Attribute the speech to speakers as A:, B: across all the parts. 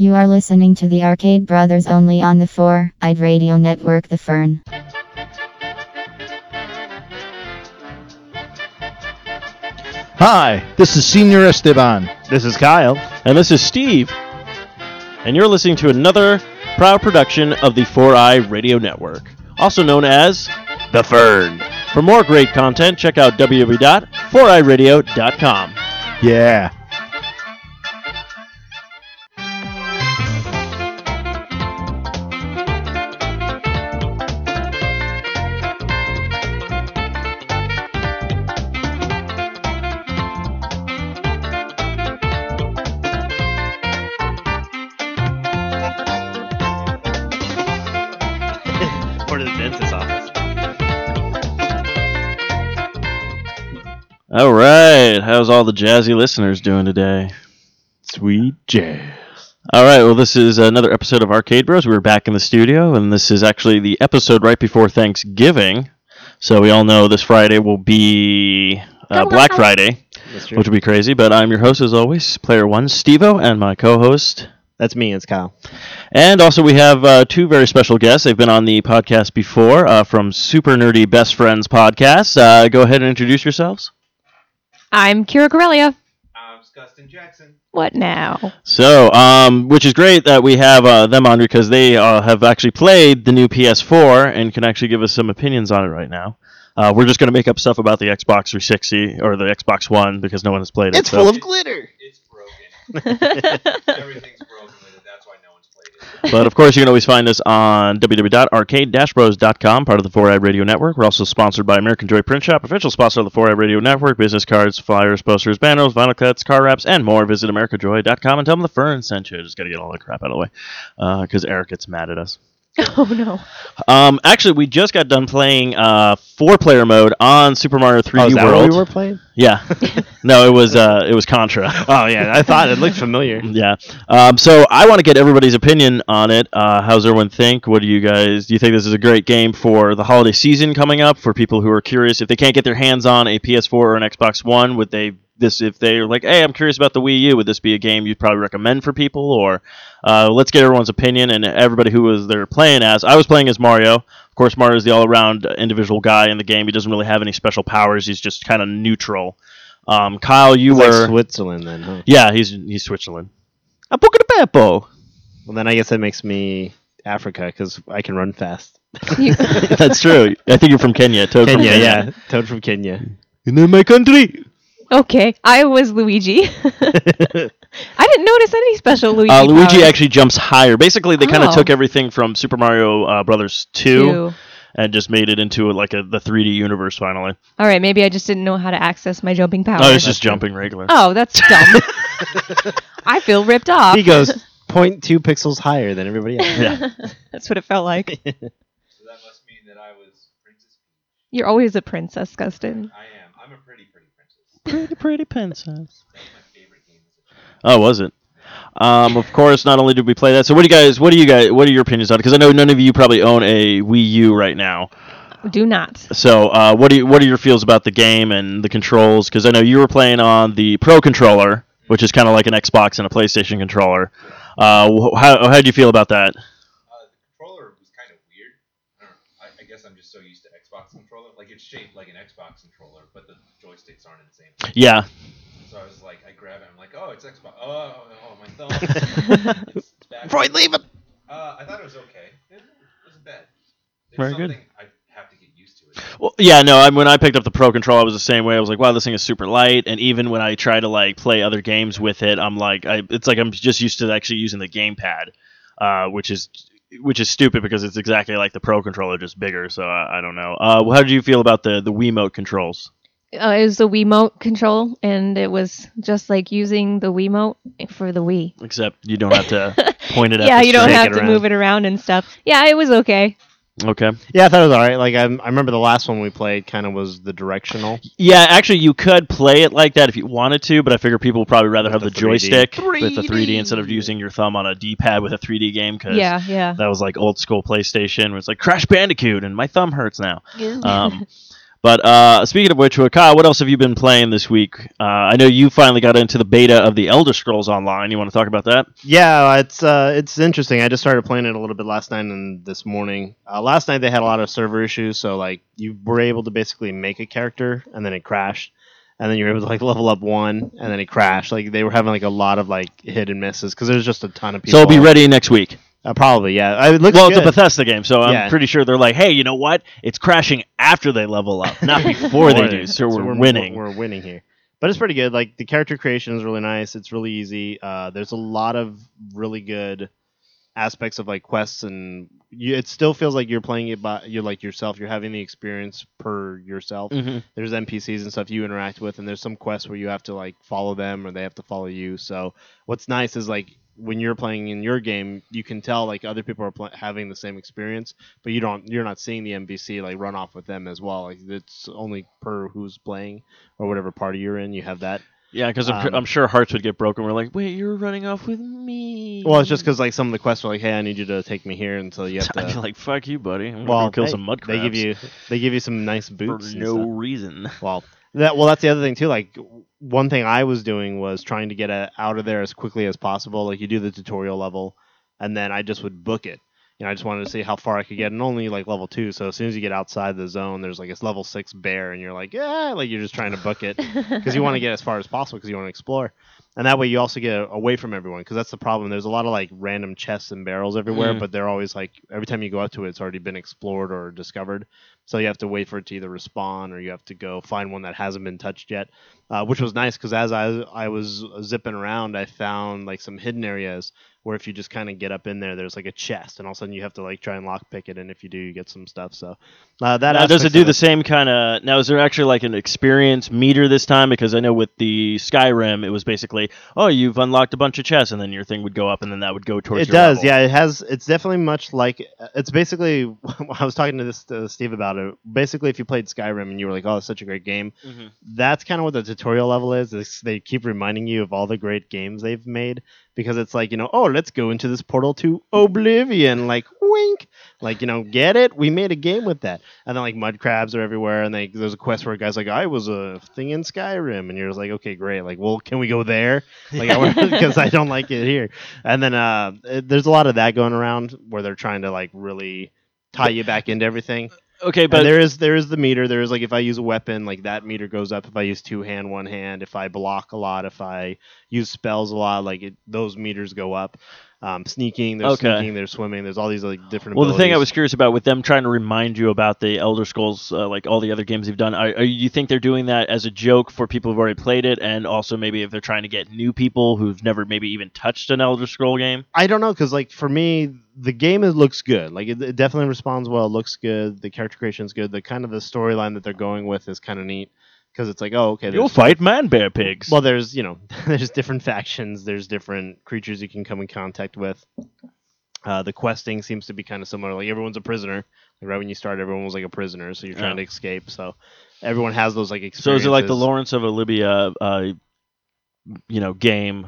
A: You are listening to the Arcade Brothers only on the 4 eyed radio network, The Fern.
B: Hi, this is Senior Esteban.
C: This is Kyle.
D: And this is Steve. And you're listening to another proud production of the 4i Radio Network, also known as
C: The Fern.
D: For more great content, check out www.4iradio.com.
B: Yeah.
D: How's all the jazzy listeners doing today?
B: Sweet jazz.
D: All right, well, this is another episode of Arcade Bros. We're back in the studio, and this is actually the episode right before Thanksgiving. So we all know this Friday will be uh, Black Friday, which will be crazy. But I'm your host, as always, Player One, Stevo, and my co-host.
C: That's me. It's Kyle.
D: And also, we have uh, two very special guests. They've been on the podcast before uh, from Super Nerdy Best Friends podcast. Uh, go ahead and introduce yourselves.
E: I'm Cira Corellia.
F: I'm Scuston Jackson.
E: What now?
D: So, um, which is great that we have uh, them on because they uh, have actually played the new PS4 and can actually give us some opinions on it right now. Uh, we're just going to make up stuff about the Xbox 360 or the Xbox One because no one has played it.
C: It's
D: so-
C: full of glitter.
F: It's broken. Everything's broken with it. That's why no one's played it.
D: But of course, you can always find us on www.arcade-bros.com, part of the 4i Radio Network. We're also sponsored by American Joy Print Shop, official sponsor of the 4i Radio Network. Business cards, flyers, posters, banners, vinyl cuts, car wraps, and more. Visit americajoy.com and tell them the Fern sent you. Just got to get all that crap out of the way uh, because Eric gets mad at us.
E: Oh no.
D: Um, actually, we just got done playing uh, four-player mode on Super Mario 3D
C: Oh, is that
D: World.
C: what we were playing?
D: Yeah, no, it was uh, it was Contra.
C: Oh yeah, I thought it looked familiar.
D: Yeah. Um, so I want to get everybody's opinion on it. Uh, how's everyone think? What do you guys? Do you think this is a great game for the holiday season coming up? For people who are curious, if they can't get their hands on a PS4 or an Xbox One, would they this? If they're like, hey, I'm curious about the Wii U, would this be a game you'd probably recommend for people? Or uh, let's get everyone's opinion and everybody who was they're playing as. I was playing as Mario. Of course, Mario is the all-around individual guy in the game. He doesn't really have any special powers. He's just kind of neutral. Um, Kyle, you
C: It's like
D: were
C: Switzerland then, huh?
D: yeah, he's he's Switzerland. A book of the Beppo.
C: Well, then I guess that makes me Africa because I can run fast.
E: You-
D: That's true. I think you're from Kenya. Toad from
C: Kenya, yeah, Toad from Kenya.
D: And then my country.
E: Okay, I was Luigi. I didn't notice any special Luigi.
D: Uh, Luigi
E: powers.
D: actually jumps higher. Basically, they kind of
E: Oh.
D: took everything from Super Mario uh, Brothers 2
E: Two.
D: and just made it into like a, the 3D universe finally.
E: All right, maybe I just didn't know how to access my jumping powers.
D: Oh, it's just jumping regular.
E: Oh, that's dumb. I feel ripped off.
C: he goes 0.2 pixels higher than everybody else.
D: Yeah.
E: that's what it felt like.
F: So that must mean that I was Princess
E: You're always a princess, Gustin.
F: I am. I'm a pretty, pretty princess.
D: Pretty, pretty princess.
F: That's my favorite game as a child.
D: Oh, was it? Um, of course, not only did we play that. So, what do you guys? What do you guys? What are your opinions on it? Because I know none of you probably own a Wii U right now.
E: Do not.
D: So, uh, what do you, what are your feels about the game and the controls? Because I know you were playing on the Pro controller, which is kind of like an Xbox and a PlayStation controller. Uh, wh- how how do you feel about that?
F: Uh, the controller was kind of weird. I, don't know. I, I guess I'm just so used to Xbox controller. Like it's shaped like an Xbox controller, but the joysticks aren't in the same. place.
D: Yeah,
F: So I was like, I grab it. I'm like, oh, it's Xbox. Oh, oh, oh my thumb. it's back.
C: Freud, leave it.
F: Uh, I thought it was okay. It wasn't bad. It's
D: Very good.
F: I have to get used to it.
D: well, yeah. No, I, when I picked up the Pro controller, I was the same way. I was like, wow, this thing is super light. And even when I try to like play other games with it, I'm like, I, it's like I'm just used to actually using the gamepad, uh, which is which is stupid because it's exactly like the Pro controller, just bigger. So I, I don't know. Uh, how did you feel about the the Wiimote controls?
E: Uh, it was the Wiimote control, and it was just like using the Wiimote for the Wii.
D: Except you don't have to point it at.
E: yeah,
D: the
E: you don't have to
C: around.
E: move it around and stuff. Yeah, it was okay.
D: Okay.
C: Yeah, I thought it was alright. Like I, I remember the last one we played kind of was the directional.
D: Yeah, actually, you could play it like that if you wanted to, but I figure people would probably rather
C: With
D: have the,
C: the 3D.
D: joystick with the 3D instead of using your thumb on a D-pad with a 3D game. Cause
E: Yeah, yeah.
D: that was like old school PlayStation, where it's like Crash Bandicoot, and my thumb hurts now. Um, But uh, speaking of which, Kyle, what else have you been playing this week? Uh, I know you finally got into the beta of the Elder Scrolls Online. You want to talk about that?
C: Yeah, it's uh, it's interesting. I just started playing it a little bit last night and this morning. Uh, last night they had a lot of server issues, so like you were able to basically make a character and then it crashed, and then you were able to like level up one and then it crashed. Like they were having like a lot of like hit and misses because there's just a ton of people.
D: So it'll be ready next week.
C: Uh, probably, yeah. It looks
D: well,
C: good.
D: it's a Bethesda game, so I'm
C: Yeah.
D: pretty sure they're like, hey, you know what? It's crashing after they level up, not before they do. So, we're, winning.
C: We're, winning here. But it's pretty good. Like the character creation is really nice. It's really easy. Uh, there's a lot of really good aspects of like quests and you, it still feels like you're playing it by you're like yourself. You're having the experience per yourself.
D: Mhm.
C: There's NPCs and stuff you interact with, and there's some quests where you have to like follow them or they have to follow you. So what's nice is like when you're playing in your game, you can tell like other people are pl- having the same experience, but you don't you're not seeing the NPC like run off with them as well. Like it's only per who's playing or whatever party you're in. You have that.
D: Yeah, because I'm,
C: Um,
D: I'm sure hearts would get broken. We're like, wait, you're running off with me.
C: Well, it's just because like some of the quests are like, hey, I need you to take me here until you have
D: I'd be
C: to.
D: like, fuck you, buddy. I'm
C: well,
D: kill
C: hey,
D: some mud crabs.
C: They give you they give you some nice boots. and
D: no
C: stuff.
D: reason.
C: Well, that well, that's the other thing too. Like one thing I was doing was trying to get a, out of there as quickly as possible. Like you do the tutorial level, and then I just would book it. You know, I just wanted to see how far I could get, and only like level two. So as soon as you get outside the zone, there's like it's level six bear, and you're like, yeah, like you're just trying to book it because you want to get as far as possible because you want to explore. And that way you also get away from everyone because that's the problem. There's a lot of like random chests and barrels everywhere,
D: Mm.
C: but they're always like every time you go up to it, it's already been explored or discovered. So you have to wait for it to either respawn or you have to go find one that hasn't been touched yet, uh, which was nice because as I, I was zipping around, I found like some hidden areas where if you just kind of get up in there, there's like a chest, and all of a sudden you have to like try and lockpick it, and if you do, you get some stuff. So uh, that
D: Now, does it do the same kind of? Now, is there actually like an experience meter this time? Because I know with the Skyrim, it was basically, oh, you've unlocked a bunch of chests, and then your thing would go up, and then that would go towards.
C: it does
D: level.
C: yeah it has it's definitely much like it's basically i was talking to this to steve about it basically if you played skyrim and you were like oh it's such a great game
D: Mhm.
C: that's kind of what the tutorial level is, is they keep reminding you of all the great games they've made because it's like you know oh let's go into this portal to oblivion like wink. Like you know get it? We made a game with that. And then like mud crabs are everywhere and like there's a quest where a guy's like i was a thing in skyrim and you're just like okay great. Like well can we go there? Like because I don't like it here. And then uh, there's a lot of that going around where they're trying to like really tie you back into everything.
D: Okay,
C: But
D: but
C: there is there is the meter. There is like if I use a weapon, like that meter goes up. If I use two hand, one hand. If I block a lot, if I use spells a lot, like it, those meters go up. Um, sneaking, there's
D: Okay.
C: sneaking, there's swimming, there's all these like different.
D: well, the thing I was curious about with them trying to remind you about the Elder Scrolls, uh, like all the other games they've done, are, are you think they're doing that as a joke for people who've already played it, and also maybe if they're trying to get new people who've never maybe even touched an Elder Scroll game?
C: I don't know because like for me, the game is, looks good. Like it, it definitely responds well. It looks good. The character creation is good. The kind of the storyline that they're going with is kind of neat because it's like oh okay,
D: You'll fight man bear pigs.
C: Well, there's you know there's different factions. There's different creatures you can come in contact with. Uh, the questing seems to be kind of similar. Like everyone's a prisoner. Like right when you start, everyone was like a prisoner, so you're trying
D: Yeah.
C: to escape. So everyone has those like
D: so
C: experiences.
D: is it like the Lawrence of Olivia, uh, you know, game?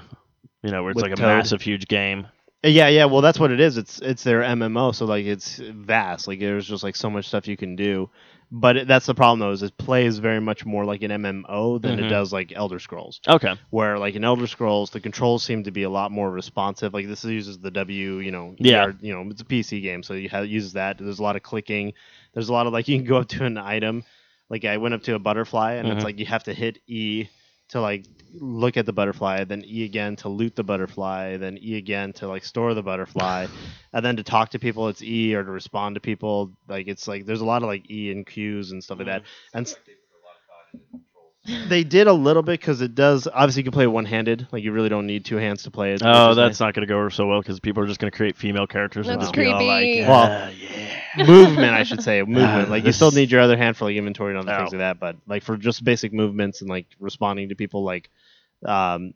D: You know, where it's
C: With
D: like a
C: Toad?
D: massive, huge game.
C: Yeah, yeah. Well, that's what it is. It's it's their MMO, so like it's vast. Like there's just like so much stuff you can do. But it, that's the problem though, is it plays very much more like an MMO than
D: Mhm.
C: it does like Elder Scrolls.
D: Okay.
C: where like in Elder Scrolls the controls seem to be a lot more responsive. Like this uses the W, you know,
D: Yeah.
C: ER you know, it's a PC game, so you have uses that. There's a lot of clicking. There's a lot of like you can go up to an item. Like I went up to a butterfly and
D: Mhm.
C: it's like you have to hit E to like look at the butterfly, then E again to loot the butterfly, then E again to like store the butterfly, and then to talk to people it's E or to respond to people. Like it's like there's a lot of like E and Qs and stuff like that. And s- they did a little bit because it does. Obviously, you can play one handed. Like you really don't need two hands to play it.
D: Oh,
C: is
D: that's not going to go over so well because people are just going to create female characters and
E: That's
D: just be all like,
E: creepy.
C: Well,
D: "Ah, yeah.
C: Nice. movement. I should say movement.
D: Ah,
C: Like you still need your other hand for like inventory and other
D: Oh.
C: things like that. But like for just basic movements and like responding to people, like um,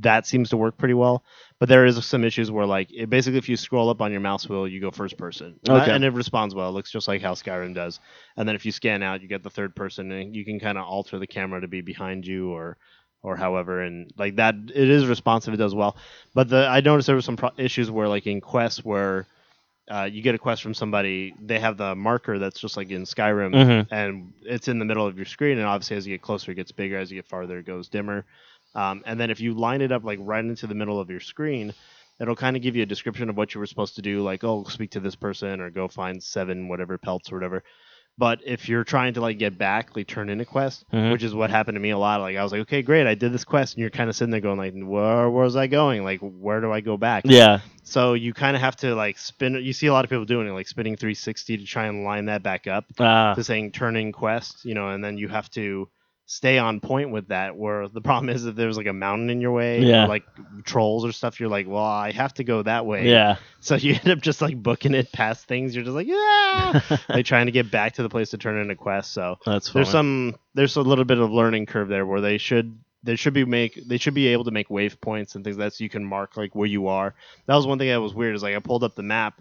C: that seems to work pretty well. But there is some issues where like it, basically if you scroll up on your mouse wheel, you go first person, And that-
D: Okay.
C: and it responds well. It looks just like how Skyrim does. And then if you scan out, you get the third person, and you can kind of alter the camera to be behind you or or however and like that it is responsive it does well but the i noticed there were some pro- issues where like in quests where uh, you get a quest from somebody. They have the marker that's just like in Skyrim,
D: Mhm.
C: and it's in the middle of your screen. And obviously, as you get closer, it gets bigger. As you get farther, it goes dimmer. Um, and then if you line it up like right into the middle of your screen, it'll kind of give you a description of what you were supposed to do, like oh, speak to this person or go find seven whatever pelts or whatever. But if you're trying to like get back, like turn in a quest,
D: Mhm.
C: which is what happened to me a lot. Like I was like, okay, great, I did this quest, and you're kind of sitting there going like, where was I going? Like where do I go back?
D: Yeah.
C: So you kind of have to like spin. You see a lot of people doing it, like spinning 360 to try and line that back up
D: Ah.
C: to saying turning quest, you know, and then you have to stay on point with that. Where the problem is if there's like a mountain in your way,
D: Yeah.
C: or like trolls or stuff, you're like, well, I have to go that way.
D: yeah.
C: So you end up just like booking it past things. You're just like, yeah, like trying to get back to the place to turn in a quest. So
D: That's fine.
C: there's some there's a little bit of learning curve there where they should they should be make they should be able to make waypoints and things like that so you can mark like where you are. That was one thing that was weird is like I pulled up the map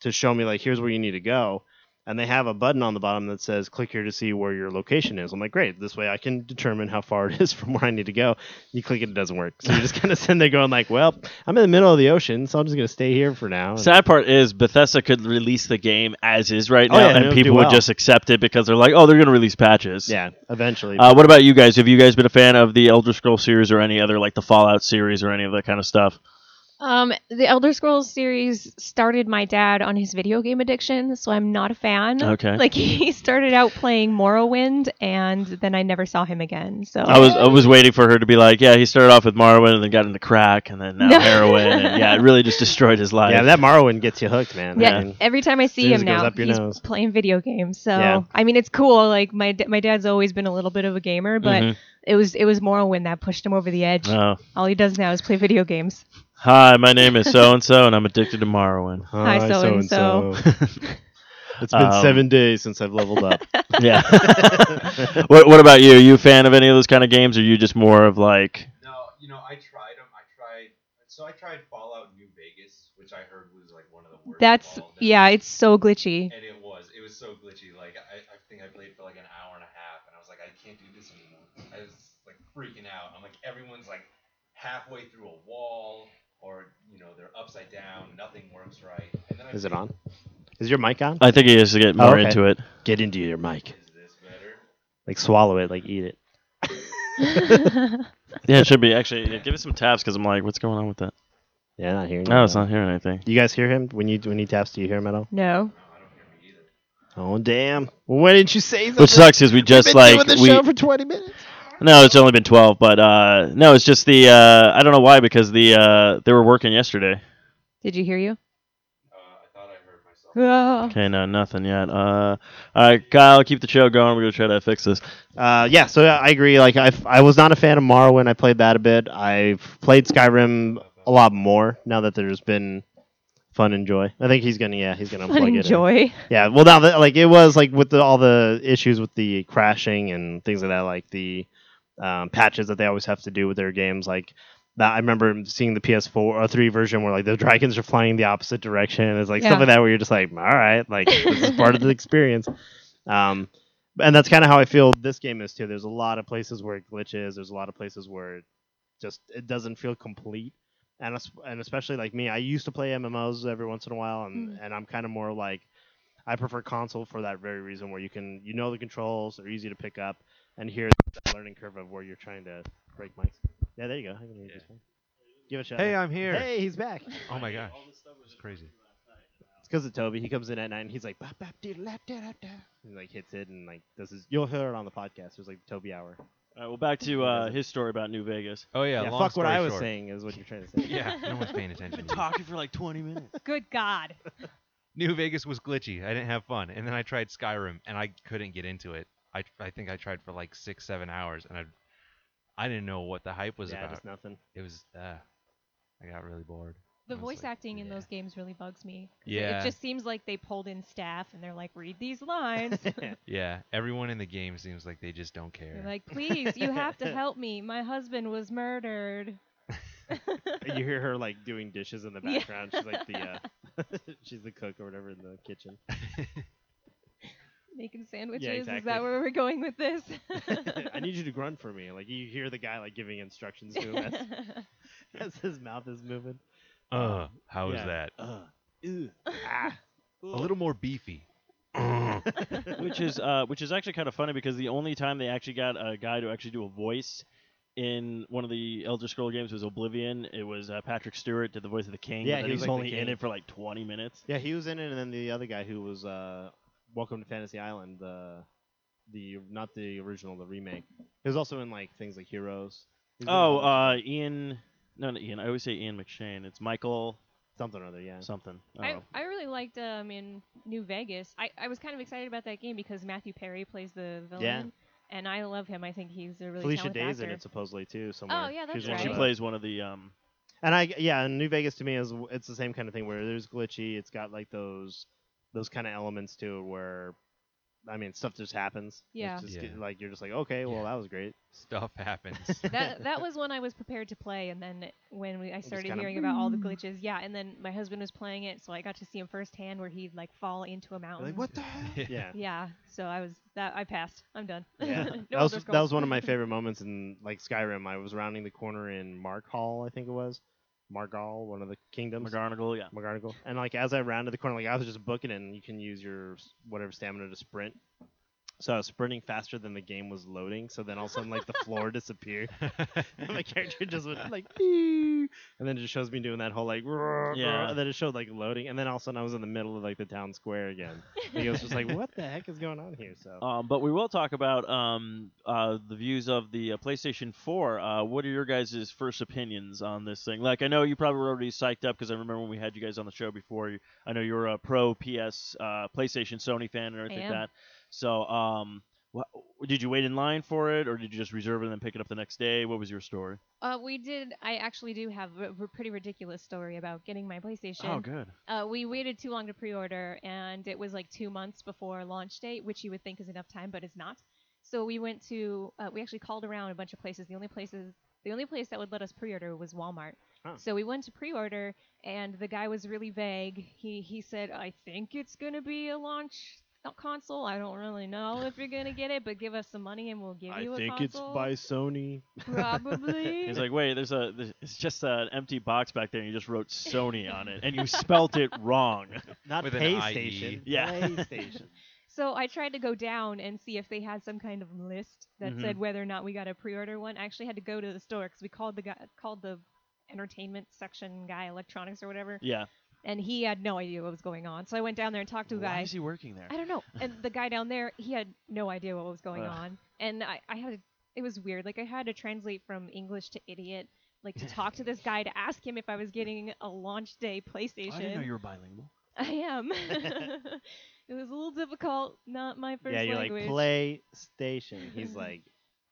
C: to show me like here's where you need to go. And they have a button on the bottom that says click here to see where your location is. I'm like, great, this way I can determine how far it is from where I need to go. You click it, it doesn't work. So you're just kind of sitting there going like, well, I'm in the middle of the ocean, so I'm just gonna stay here for now.
D: Sad part is Bethesda could release the game as is right
C: Oh,
D: now,
C: yeah, and
D: people
C: do
D: would just accept it because they're like, oh, they're going to release patches.
C: yeah, eventually.
D: Uh, what about you guys? Have you guys been a fan of the Elder Scrolls series or any other, like the Fallout series or any of that kind of stuff?
E: Um, the Elder Scrolls series started my dad on his video game addiction, so I'm not a fan.
D: Okay.
E: Like he started out playing Morrowind, and then I never saw him again. So
D: I was I was waiting for her to be like, yeah, he started off with Morrowind and then got into crack and then now
E: No.
D: heroin and yeah, it really just destroyed his life.
C: yeah, that Morrowind gets you hooked, man.
E: yeah,
C: I mean,
E: every time I see him now, he's
C: nose.
E: playing video games. So
C: Yeah.
E: I mean, it's cool. Like my my dad's always been a little bit of a gamer, but
D: Mhm.
E: it was it was Morrowind that pushed him over the edge.
D: Oh.
E: All he does now is play video games.
D: Hi, my name is so and so, and I'm addicted to Morrowind.
E: Hi, so-and-so.
C: it's been
D: Um,
C: seven days since I've leveled up.
D: yeah. what What about you? Are you a fan of any of those kind of games, or are you just more of like?
F: No, you know, I tried them. I tried. So I tried Fallout New Vegas, which I heard was like one of the worst. of
E: That's
F: all of
E: yeah, it's so glitchy.
F: And it was. It was so glitchy. Like I, I think I played for like an hour and a half, and I was like, I can't do this anymore. I was like freaking out. I'm like, everyone's like halfway through a wall, or you know, they're upside down. Nothing works right. And then I
C: Is it
F: played-
C: on? Is your mic on?
D: I think he has to get
C: Oh,
D: more
C: okay.
D: into it.
C: Get into your mic.
F: Is this better?
C: Like swallow it. Like eat it.
D: Yeah, it should be actually. Yeah, give it some taps because I'm like, what's going on with that?
C: Yeah, not hearing.
D: No,
C: you
D: it's not hearing anything.
C: You guys hear him when you when he taps? Do you hear him at all?
E: no.
F: No, I don't hear me either.
C: Oh damn! Well, why didn't you say something?
D: Which sucks because we just
C: We've
D: just
C: been
D: like
C: doing the
D: we.
C: show for twenty minutes.
D: No, it's only been twelve, but uh, no, it's just the uh, I don't know why because the uh, they were working yesterday.
E: Did you hear you?
F: Uh, I thought I heard myself.
E: Oh.
D: Okay, no, nothing yet. Uh, all right, Kyle, keep the show going. We're gonna try to fix this.
C: Uh, yeah, so I agree. Like I, I was not a fan of Morrowind. I played that a bit. I've played Skyrim a lot more now that there's been fun and joy. I think he's gonna, yeah, he's gonna
E: Fun
C: unplug
E: and
C: it. and-
E: joy.
C: Yeah, well, now that like it was like with the, all the issues with the crashing and things like that, like the um, patches that they always have to do with their games, like. That I remember seeing the PS4 or 3 version where like the dragons are flying the opposite direction. It's like
E: Yeah.
C: stuff like that where you're just like, all right, like this is part of the experience. Um, and that's kind of how I feel this game is too. There's a lot of places where it glitches. There's a lot of places where it just it doesn't feel complete. And and especially like me, I used to play MMOs every once in a while, and and I'm kind of more like I prefer console for that very reason, where you can you know the controls, they're easy to pick up, and here's the learning curve of where you're trying to break mics. Yeah, there you go. I can hear you just fine. Give it a shot.
G: Hey, I'm here.
C: Hey, he's back.
G: Oh my gosh. It's crazy.
C: It's because of Toby. He comes in at night and he's like, bap, bap, dee, la, da, da, da. and like hits it and like does his. You'll hear it on the podcast. There's like Toby hour.
D: All right, well, back to uh, his story about New Vegas.
G: Oh yeah.
C: Yeah,
G: long
C: fuck what I was
G: short.
C: saying is what you're trying to say.
G: Yeah, no one's paying attention. to you.
D: Talking for like 20 minutes.
E: Good God.
G: New Vegas was glitchy. I didn't have fun, and then I tried Skyrim, and I couldn't get into it. I I think I tried for like six, seven hours, and I I didn't know what the hype was
C: yeah,
G: about.
C: just nothing.
G: It was uh, I got really bored.
E: The voice
G: like,
E: acting in
G: yeah.
E: those games really bugs me.
G: Yeah.
E: It just seems like they pulled in staff and they're like, read these lines.
G: Yeah, everyone in the game seems like they just don't care.
E: They're like, please, you have to help me. My husband was murdered.
C: You hear her like doing dishes in the
E: Yeah.
C: background. She's like the uh, she's the cook or whatever in the kitchen.
E: Making sandwiches. Is
C: exactly.
E: Is that where we're going with this?
C: I need you to grunt for me. Like you hear the guy like giving instructions to him as, as his mouth is moving.
G: uh, how was
C: Yeah.
G: that?
C: Uh, ew, ah.
G: A little more beefy.
D: which is uh, which is actually kind of funny because the only time they actually got a guy to actually do a voice in one of the Elder Scroll games was Oblivion. It was uh, Patrick Stewart did the voice of the king.
C: Yeah,
D: but then
C: he was
D: he's
C: like
D: only in it for like 20 minutes.
C: Yeah, he was in it, and then the other guy who was uh, Welcome to Fantasy Island, the the not the original, the remake. He was also in like things like Heroes. He's been
D: Oh, uh, Ian. No, not Ian. I always say Ian McShane. It's Michael
C: something or other. Yeah.
D: something. I
E: I,
D: don't know.
E: I really liked um in New Vegas. I, I was kind of excited about that game because Matthew Perry plays the villain.
C: Yeah.
E: And I love him. I think he's a really
C: Felicia
E: talented
C: Day's in
E: actor.
C: it supposedly too. Somewhere.
E: Oh, yeah, that's
C: She's one of
D: She
E: right.
C: the-
D: plays one of the um.
C: And I yeah, and New Vegas to me is it's the same kind of thing where there's glitchy. It's got like those those kind of elements to it where, I mean, stuff just happens.
E: Yeah.
C: just
G: Yeah.
C: get- like you're just like okay, well
G: Yeah.
C: that was great.
G: Stuff happens.
E: that that was when I was prepared to play, and then when we, I started hearing about all the mm. glitches, yeah, and then my husband was playing it, so I got to see him firsthand where he'd like fall into a mountain.
C: Like what the hell? Yeah.
E: Yeah, so I was that I passed. I'm done.
C: Yeah,
E: No
C: that was that was one of my favorite moments in like Skyrim. I was rounding the corner in Mark Hall, I think it was, Margal, one of the kingdoms.
D: McGarnagle, yeah.
C: McGarnagle. And like as I rounded the corner, like I was just booking it, and you can use your whatever stamina to sprint. So I was sprinting faster than the game was loading. So then all of a sudden, like the floor disappeared, and my character just went like, and then it just shows me doing that whole like,
D: Yeah.
C: And then it showed like loading, and then all of a sudden I was in the middle of like the town square again. And he was just like, "What the heck is going on here?" So
D: Um, but we will talk about um, uh, the views of the uh, PlayStation 4. Uh, what are your guys' first opinions on this thing? Like, I know you probably were already psyched up because I remember when we had you guys on the show before. I know you're a pro PS, uh, PlayStation, Sony fan, and everything like that. So, um, did you wait in line for it, or did you just reserve it and then pick it up the next day? What was your story?
E: Uh, we did. I actually do have a, a pretty ridiculous story about getting my PlayStation.
D: Oh, good.
E: Uh, we waited too long to pre-order, and it was like two months before launch date, which you would think is enough time, but it's not. So we went to. Uh, we actually called around a bunch of places. The only places. The only place that would let us pre-order was Walmart.
C: Huh.
E: So we went to pre-order, and the guy was really vague. He he said, "I think it's gonna be a launch console. I don't really know if you're gonna get it, but give us some money and we'll give you a console."
C: I think it's by Sony.
E: Probably.
D: He's like, wait, there's a, there's, it's just an empty box back there, and you just wrote Sony on it, and you spelt it wrong.
C: Not
G: With an
C: PlayStation.
G: IE.
D: Yeah.
C: PlayStation.
E: So I tried to go down and see if they had some kind of list that
D: Mhm.
E: said whether or not we got a pre-order one. I actually had to go to the store because we called the guy, called the entertainment section guy, electronics or whatever,
D: Yeah.
E: And he had no idea what was going on. So I went down there and talked to a
D: Why
E: guy.
D: is he working there?
E: I don't know. And the guy down there, he had no idea what was going
D: Ugh.
E: on, and I, I had to, it was weird. Like I had to translate from English to idiot, like to talk to this guy to ask him if I was getting a launch day PlayStation.
D: I didn't know you were bilingual.
E: I am. it was a little difficult. Not my first
C: yeah, you're
E: language.
C: like PlayStation. He's like,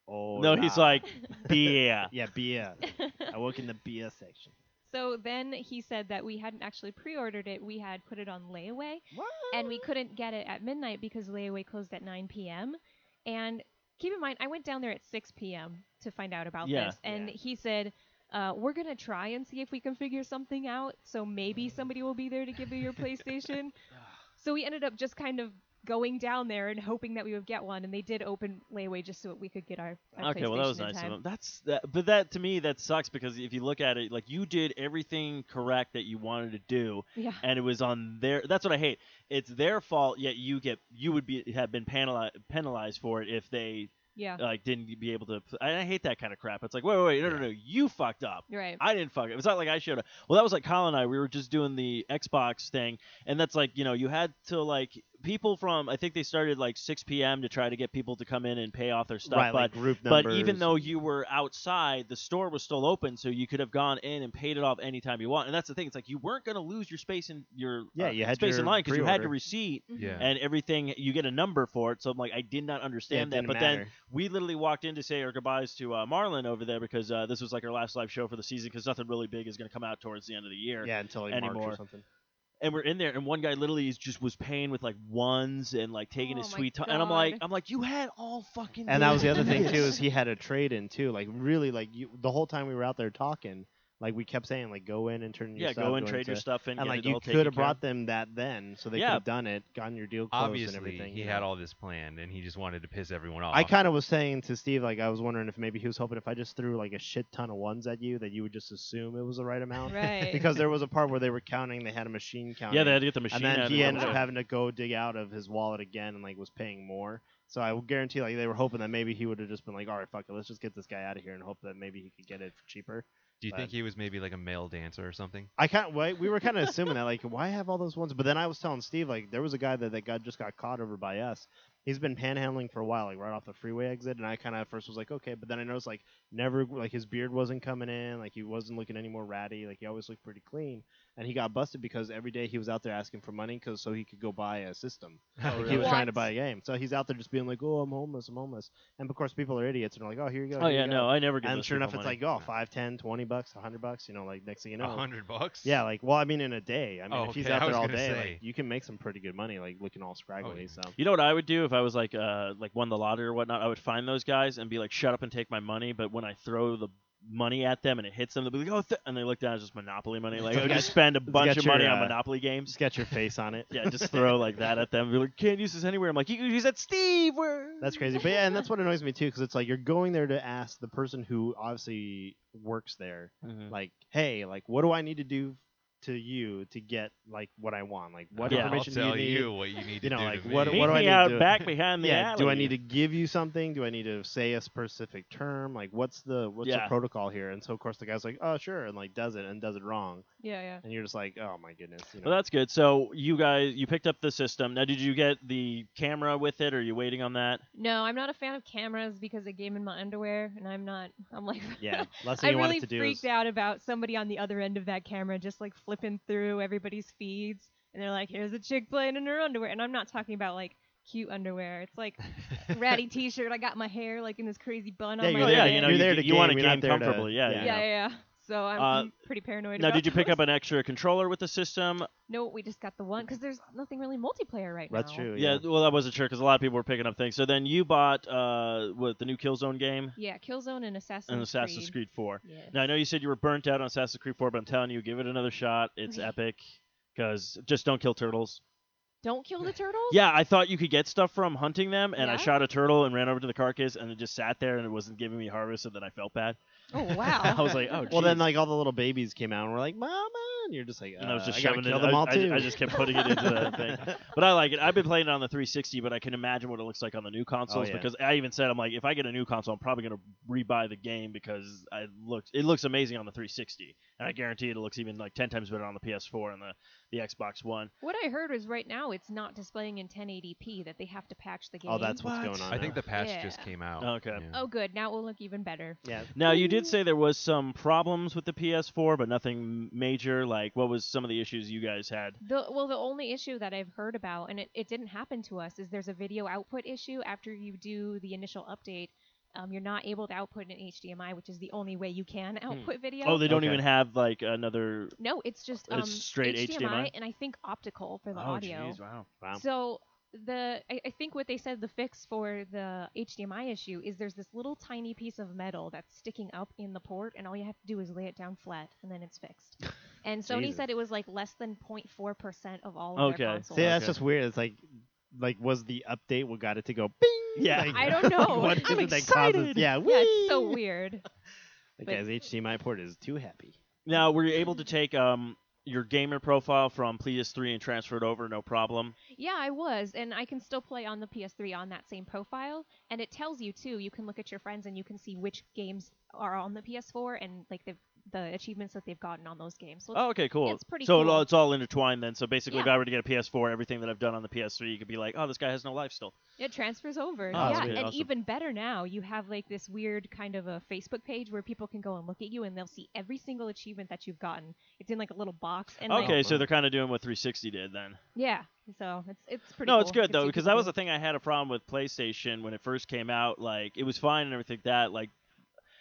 C: oh.
D: no, he's like, beer.
C: yeah, beer. I work in the beer section.
E: So then he said that we hadn't actually pre-ordered it. We had put it on layaway, and we couldn't get it at midnight because layaway closed at 9 p.m. And keep in mind, I went down there at 6 p.m. to find out about
D: Yeah.
E: this, and
C: Yeah.
E: he said. Uh, we're gonna try and see if we can figure something out. So maybe somebody will be there to give you your PlayStation. so we ended up just kind of going down there and hoping that we would get one, and they did open layaway just so that we could get our, our
D: Okay, well that was
E: PlayStation in
D: nice of
E: time.
D: That's that, but that to me that sucks because if you look at it, like you did everything correct that you wanted to do,
E: Yeah.
D: and it was on their. That's what I hate. It's their fault, yet you get you would be have been penalized penalized for it if they
E: Yeah.
D: like didn't be able to. I, I hate that kind of crap. It's like wait, wait, wait, no, no, no, you fucked up.
E: Right.
D: I didn't fuck it. It's not like I showed up. Well, that was like Colin and I. We were just doing the Xbox thing, and that's like you know you had to like people from. I think they started like 6 p.m. to try to get people to come in and pay off their stuff.
C: right,
D: but
C: like group
D: but even though you were outside, the store was still open, so you could have gone in and paid it off anytime you want. And that's the thing. It's like you weren't going to lose your space in your
C: Yeah,
D: uh,
C: you had
D: space in line because you had
C: pre-order.
D: your receipt
G: Yeah.
D: and everything. You get a number for it. So I'm like, I did not understand
C: Yeah,
D: that.
C: didn't
D: But then we literally walked in to say our goodbyes to uh, Marlon over there because uh, this was like our last live show for the season because nothing really big is going to come out towards the end of the year.
C: yeah, until like March or something.
D: And we're in there, and one guy literally is just was paying with like ones and like taking
E: Oh
D: his sweet time. And I'm like, I'm like, you had all fucking.
C: And that was the other thing too is he had a trade in too. Like really, like you, the whole time we were out there talking, Like we kept saying, like go in and turn your stuff
D: Yeah,
C: stuff,
D: go and trade
C: into-
D: your stuff in.
C: And
D: get
C: like
D: it
C: you could have brought
D: of.
C: them that then, so they
D: Yeah.
C: could have done it, gotten your deal closed and
G: Obviously,
C: everything.
G: he
C: you
G: had
C: know.
G: all this planned, and he just wanted to piss everyone off.
C: I kind of was saying to Steve, like I was wondering if maybe he was hoping if I just threw like a shit ton of ones at you, that you would just assume it was the right amount.
E: Right.
C: because there was a part where they were counting, they had a machine counting.
D: Yeah, they had to get the machine.
C: and then
D: out
C: he
D: and
C: ended up having to go dig out of his wallet again and like was paying more. So I will guarantee like they were hoping that maybe he would have just been like, all right, fuck it, let's just get this guy out of here and hope that maybe he could get it for cheaper.
G: Do you think he was maybe like a male dancer or something?
C: I kind of we were kind of assuming that like why have all those ones, but then I was telling Steve like there was a guy that that got just got caught over by us. He's been panhandling for a while, like right off the freeway exit, and I kind of at first was like okay, but then I noticed like never like his beard wasn't coming in, like he wasn't looking any more ratty, like he always looked pretty clean, and he got busted because every day he was out there asking for money because so he could go buy a system. Like, he was
E: What?
C: trying to buy a game, so he's out there just being like, oh I'm homeless, I'm homeless, and of course people are idiots and are like, oh here you go.
D: Oh yeah,
C: you
D: no,
C: go.
D: I never give
C: And sure enough,
D: people
C: it's
D: money.
C: like oh five, ten, twenty bucks, a hundred bucks, you know, like next thing you know,
G: A
C: know,
G: hundred bucks?
C: yeah, like well, I mean, in a day. I mean,
G: Oh,
C: if he's
G: okay,
C: out there all day,
G: say.
C: like you can make some pretty good money, like looking all scraggly.
G: yeah.
C: So
D: You know what I would do if I was like uh like won the lottery or whatnot? I would find those guys and be like, shut up and take my money. But when I throw the money at them and it hits them, they'll be like, oh, th-, and they look down, it's just Monopoly money. Like would just spend a bunch of
C: your,
D: money on
C: uh,
D: Monopoly games.
C: just get your face on it.
D: Yeah, just throw like that at them. Be like, can't use this anywhere. I'm like, you can use that, Steve. Where?
C: That's crazy, but yeah, and that's what annoys me too, because it's like you're going there to ask the person who obviously works there,
D: Mhm.
C: like, hey, like, what do I need to do to you to get like what I want? Like, what
D: Yeah.
G: I'll
C: information
G: tell
C: do you need?
G: you what you need to
C: You know,
G: do
C: like,
G: to
C: what-
G: me.
C: What do I
D: me
C: need to
D: out
C: do?
D: back behind the
C: yeah, do I need to give you something? Do I need to say a specific term? Like, what's the what's
D: Yeah.
C: the protocol here? And so of course the guy's like, oh sure, and like does it and does it wrong,
E: Yeah, yeah.
C: and you're just like, oh my goodness. You know?
D: Well, that's good. So you guys, you picked up the system. Now, did you get the camera with it, or are you waiting on that?
E: No, I'm not a fan of cameras because I game in my underwear, and I'm not. I'm like.
C: yeah, last
E: I
C: you
E: really
C: want to do
E: freaked
C: is
E: out about somebody on the other end of that camera just like flipping through everybody's feeds, and they're like, "Here's a chick playing in her underwear," and I'm not talking about like cute underwear. It's like ratty T-shirt. I got my hair like in this crazy bun
C: Yeah,
E: on my
C: you're
D: yeah,
C: there-
D: you know,
C: you're
D: you,
C: there
D: you,
C: to
D: want to
C: game, you're not
D: game
C: there to-
D: comfortably. yeah,
C: yeah.
D: yeah.
E: yeah, yeah, yeah. So I'm,
D: Uh,
E: I'm pretty paranoid.
D: Now,
E: about
D: did you pick
E: those.
D: up an extra controller with the system?
E: No, we just got the one because there's nothing really multiplayer right now.
C: That's true.
D: Yeah, well, I wasn't sure because a lot of people were picking up things. So then you bought uh, what the new Killzone game
E: Yeah, Killzone and Assassin's
D: and Assassin's
E: Creed.
D: Creed 4.
E: Yeah.
D: Now I know you said you were burnt out on Assassin's Creed 4, but I'm telling you, give it another shot. It's
E: Okay.
D: epic. Because just don't kill turtles.
E: Don't kill the turtles.
D: Yeah, I thought you could get stuff from hunting them, and I
E: Yeah?
D: shot a turtle and ran over to the carcass, and it just sat there and it wasn't giving me harvest, and then I felt bad.
E: Oh wow.
D: I was like, oh,
C: Well, then like all the little babies came out and were like, "Mama," and you're just like,
D: and I was
C: uh,
D: just
C: gotta
D: shoving
C: kill
D: it.
C: them
D: I,
C: all
D: I-
C: too.
D: I just kept putting it into the thing. But I like it. I've been playing it on the 360, but I can imagine what it looks like on the new consoles
C: yeah.
D: because I even said I'm like, if I get a new console, I'm probably gonna rebuy the game because I looks it looks amazing on the 360, and I guarantee it looks even like 10 times better on the PS4 and the the Xbox One.
E: What I heard was right now it's not displaying in 1080p that they have to patch the game.
C: oh, that's what's
D: What?
C: going on.
G: I think the patch just came out.
D: Okay.
G: Yeah.
E: Oh, good. Now it will look even better.
C: yeah.
D: Now you did say there was some problems with the PS4, but nothing major. Like, what was some of the issues you guys had?
E: The well, the only issue that I've heard about, and it, it didn't happen to us, is there's a video output issue after you do the initial update. Um, you're not able to output in HDMI, which is the only way you can output video.
D: Oh, they don't
C: Okay.
D: even have like another.
E: no, it's just
D: It's
E: um,
D: straight HDMI?
E: and I think optical for the
D: oh,
E: audio.
D: jeez, wow.
C: Wow.
E: So the I, I think what they said the fix for the HDMI issue is there's this little tiny piece of metal that's sticking up in the port, and all you have to do is lay it down flat, and then it's fixed. And Sony
C: Jesus.
E: said it was like less than 0.4 percent of all of
D: Okay.
E: their consoles.
C: See, that's
D: Okay.
C: just weird. It's like, like was the update what got it to go? Bing.
D: Yeah.
C: Like,
E: I don't know.
C: what
D: I'm
C: it that
D: excited.
C: causes? Yeah.
E: yeah, it's so
C: whee!
E: weird.
C: The
E: but-
C: guy's HDMI port is too happy.
D: Now, were you able to take um your gamer profile from PS3 and transfer it over? No problem.
E: Yeah, I was, and I can still play on the PS3 on that same profile, and it tells you too. You can look at your friends and you can see which games are on the PS4 and like the the achievements that they've gotten on those games. So it's,
D: Oh, okay, cool.
E: it's pretty
D: so
E: cool.
D: all- it's all intertwined then. So basically, if I were to get a PS4, everything that I've done on the PS3, you could be like, oh, this guy has no life still.
E: It transfers over.
D: Oh,
E: yeah,
C: good.
E: and
D: Awesome.
E: even better now, you have like this weird kind of a Facebook page where people can go and look at you and they'll see every single achievement that you've gotten. It's in like a little box and like,
D: Okay, so they're kind of doing what 360 did then.
E: yeah, so it's it's pretty.
D: no,
E: cool.
D: it's good
E: Gives
D: though because that was the thing I had a problem with PlayStation when it first came out. Like it was fine and everything like that. Like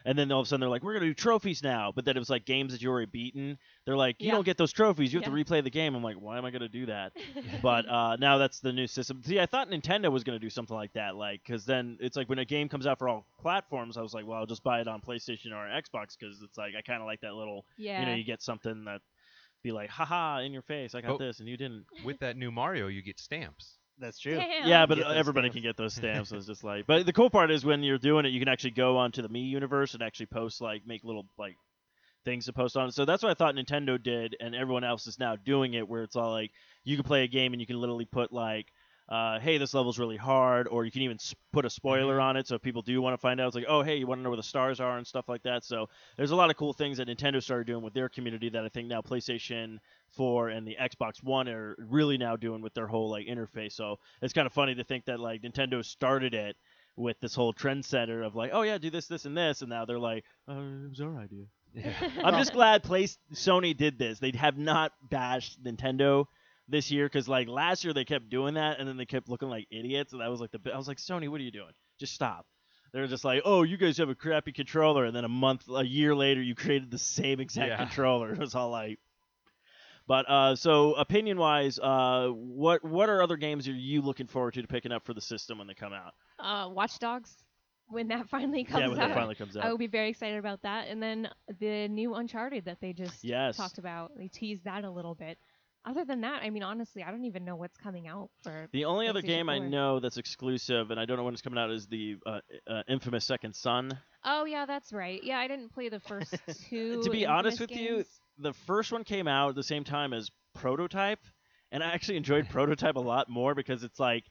D: And then all of a sudden they're like, we're gonna do trophies now. But then it was like games that you already beaten. They're like, you
E: Yeah.
D: don't get those trophies. You have to replay the game. I'm like, why am I gonna do that? but uh, now that's the new system. See, I thought Nintendo was gonna do something like that, like because then it's like when a game comes out for all platforms, I was like, well, I'll just buy it on PlayStation or Xbox because it's like I kind of like that little,
E: yeah.
D: you know, you get something that be like, haha, in your face, I got
G: Oh.
D: this and you didn't.
G: With that new Mario, you get stamps.
C: That's true.
E: Damn.
D: Yeah, but everybody
C: stamps.
D: can get those stamps. so it's just like, but the cool part is when you're doing it, you can actually go onto the Me universe and actually post like make little like things to post on. So that's what I thought Nintendo did, and everyone else is now doing it, where it's all like you can play a game and you can literally put like. Uh, hey, this level's really hard, or you can even put a spoiler on it, so if people do want to find out, it's like, oh, hey, you want to know where the stars are and stuff like that. So there's a lot of cool things that Nintendo started doing with their community that I think now PlayStation 4 and the Xbox One are really now doing with their whole like interface. So it's kind of funny to think that like Nintendo started it with this whole trend center of like, oh yeah, do this, this, and this, and now they're like, oh, it was our idea. Yeah. I'm just glad Place Sony did this. They have not bashed Nintendo this year because like last year they kept doing that and then they kept looking like idiots and that was like the I was like Sony, what are you doing? Just stop. They're just like, oh, you guys have a crappy controller, and then a month, a year later, you created the same exact
G: Yeah.
D: controller. It was all like. But uh, so opinion wise, uh, what what are other games are you looking forward to, to picking up for the system when they come out?
E: uh, Watch Dogs, when that finally comes out.
D: yeah, when
E: out.
D: that finally comes out.
E: I will be very excited about that. And then the new Uncharted that they just
D: Yes.
E: talked about. They teased that a little bit. Other than that, I mean, honestly, I don't even know what's coming out for.
D: The only other game I know that's exclusive, and I don't know when it's coming out, is the uh, uh, infamous Second Son.
E: Oh yeah, that's right. Yeah, I didn't play the first two.
D: to be honest with you, the first one came out at the same time as Prototype, and I actually enjoyed Prototype a lot more because it's like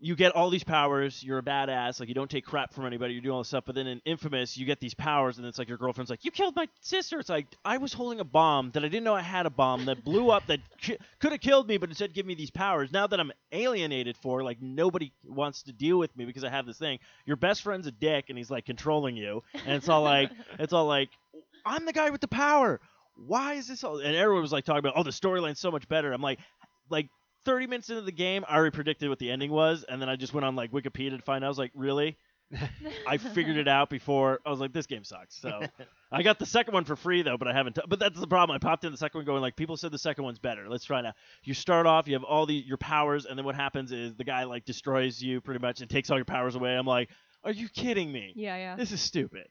D: you get all these powers, you're a badass, like you don't take crap from anybody, you're doing all this stuff, but then in Infamous you get these powers and it's like your girlfriend's like, You killed my sister. It's like I was holding a bomb that I didn't know I had a bomb that blew up that ki- could have killed me, but instead give me these powers. Now that I'm alienated for, like nobody wants to deal with me because I have this thing. Your best friend's a dick and he's like controlling you, and it's all like it's all like I'm the guy with the power. Why is this all? And everyone was like talking about, oh, the storyline's so much better. I'm like, like 30 minutes into the game, I already predicted what the ending was, and then I just went on like Wikipedia to find. out. I was like, really? I figured it out before. I was like, this game sucks. So I got the second one for free though, but I haven't. T- but that's the problem. I popped in the second one going like, people said the second one's better. Let's try now. You start off, you have all the your powers, and then what happens is the guy like destroys you pretty much and takes all your powers away. I'm like, are you kidding me?
E: Yeah, yeah.
D: This is stupid.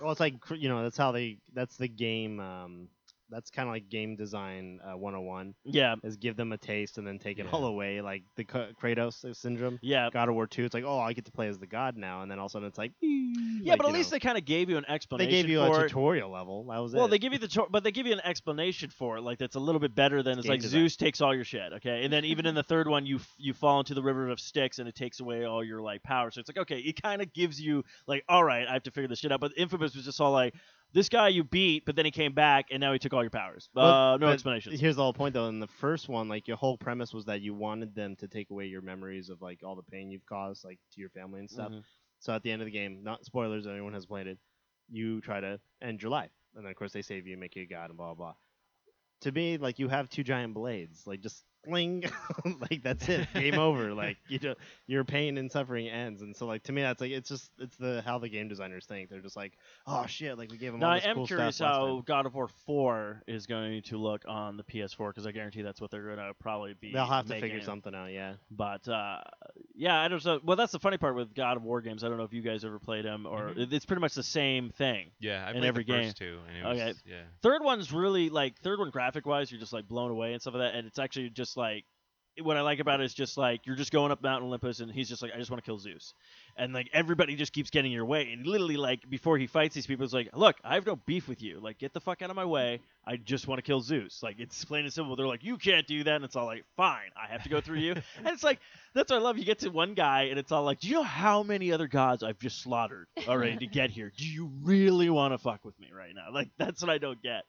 C: Well, it's like you know that's how they that's the game. Um, that's kind of like game design uh, 101
D: Yeah,
C: is give them a taste and then take it
G: Yeah.
C: all away, like the K- Kratos syndrome.
D: yeah.
C: God of War 2, it's like, oh, I get to play as the god now, and then all of a sudden it's like,
D: Yeah,
C: like,
D: but at least
C: know,
D: they kind of gave you an explanation.
C: they gave you a
D: it.
C: tutorial level. That was
D: Well,
C: it.
D: Well, they give you the, to- but they give you an explanation for it, like that's a little bit better than it's
C: game
D: like
C: design.
D: Zeus takes all your shit, okay, and then even in the third one, you f- you fall into the river of Styx and it takes away all your like power. So it's like okay, it kind of gives you like, all right, I have to figure this shit out. But Infamous was just all like, this guy you beat, but then he came back and now he took all your powers.
C: But-
D: uh, no explanation.
C: Here's the whole point, though. In the first one, like your whole premise was that you wanted them to take away your memories of like all the pain you've caused, like to your family and stuff.
D: Mhm.
C: So at the end of the game, not spoilers, anyone has played it, you try to end your life, and then of course they save you, and make you a god, and blah blah. blah. To me, like you have two giant blades, like just fling, like that's it, game over. Like you know, your pain and suffering ends, and so like to me, that's like it's just it's the how the game designers think. They're just like, oh shit, like we gave them
D: Now
C: all
D: I am
C: cool
D: curious
C: stuff
D: how
C: time.
D: God of War 4 is going to look on the PS4 because I guarantee that's what they're gonna probably be.
C: They'll have to figure
D: it.
C: something out, yeah.
D: But uh, yeah, I don't know. Well, that's the funny part with God of War games. I don't know if you guys ever played them, or
G: Mhm.
D: it's pretty much the same thing.
G: Yeah, I
D: In
G: played
D: every
G: the
D: game.
G: first two, and was,
D: Okay.
G: yeah.
D: Third one's really like third one graphic wise, you're just like blown away and stuff like that, and it's actually just like what I like about it is just like you're just going up Mount Olympus, and he's just like, I just want to kill Zeus, and like everybody just keeps getting in your way, and literally like before he fights these people, it's like, look, I have no beef with you, like get the fuck out of my way, I just want to kill Zeus, like it's plain and simple. They're like, you can't do that, and it's all like, fine, I have to go through you, and it's like that's what I love. You get to one guy, and it's all like, do you know how many other gods I've just slaughtered already to get here? Do you really want to fuck with me right now? Like that's what I don't get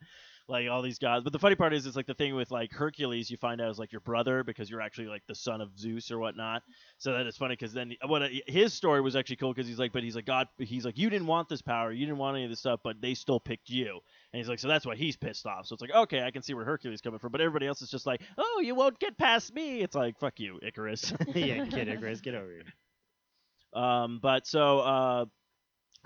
D: like all these gods. But the funny part is, it's like the thing with like Hercules, you find out is like your brother because you're actually like the son of Zeus or whatnot. So that is funny because then what his story was actually cool because he's like, but he's like God, he's like you didn't want this power, you didn't want any of this stuff, but they still picked you. And he's like, so that's why he's pissed off. So it's like, okay, I can see where Hercules coming from, but everybody else is just like, oh, you won't get past me. It's like, fuck you, Icarus.
C: yeah, kid, Icarus, get over here.
D: Um, but so uh,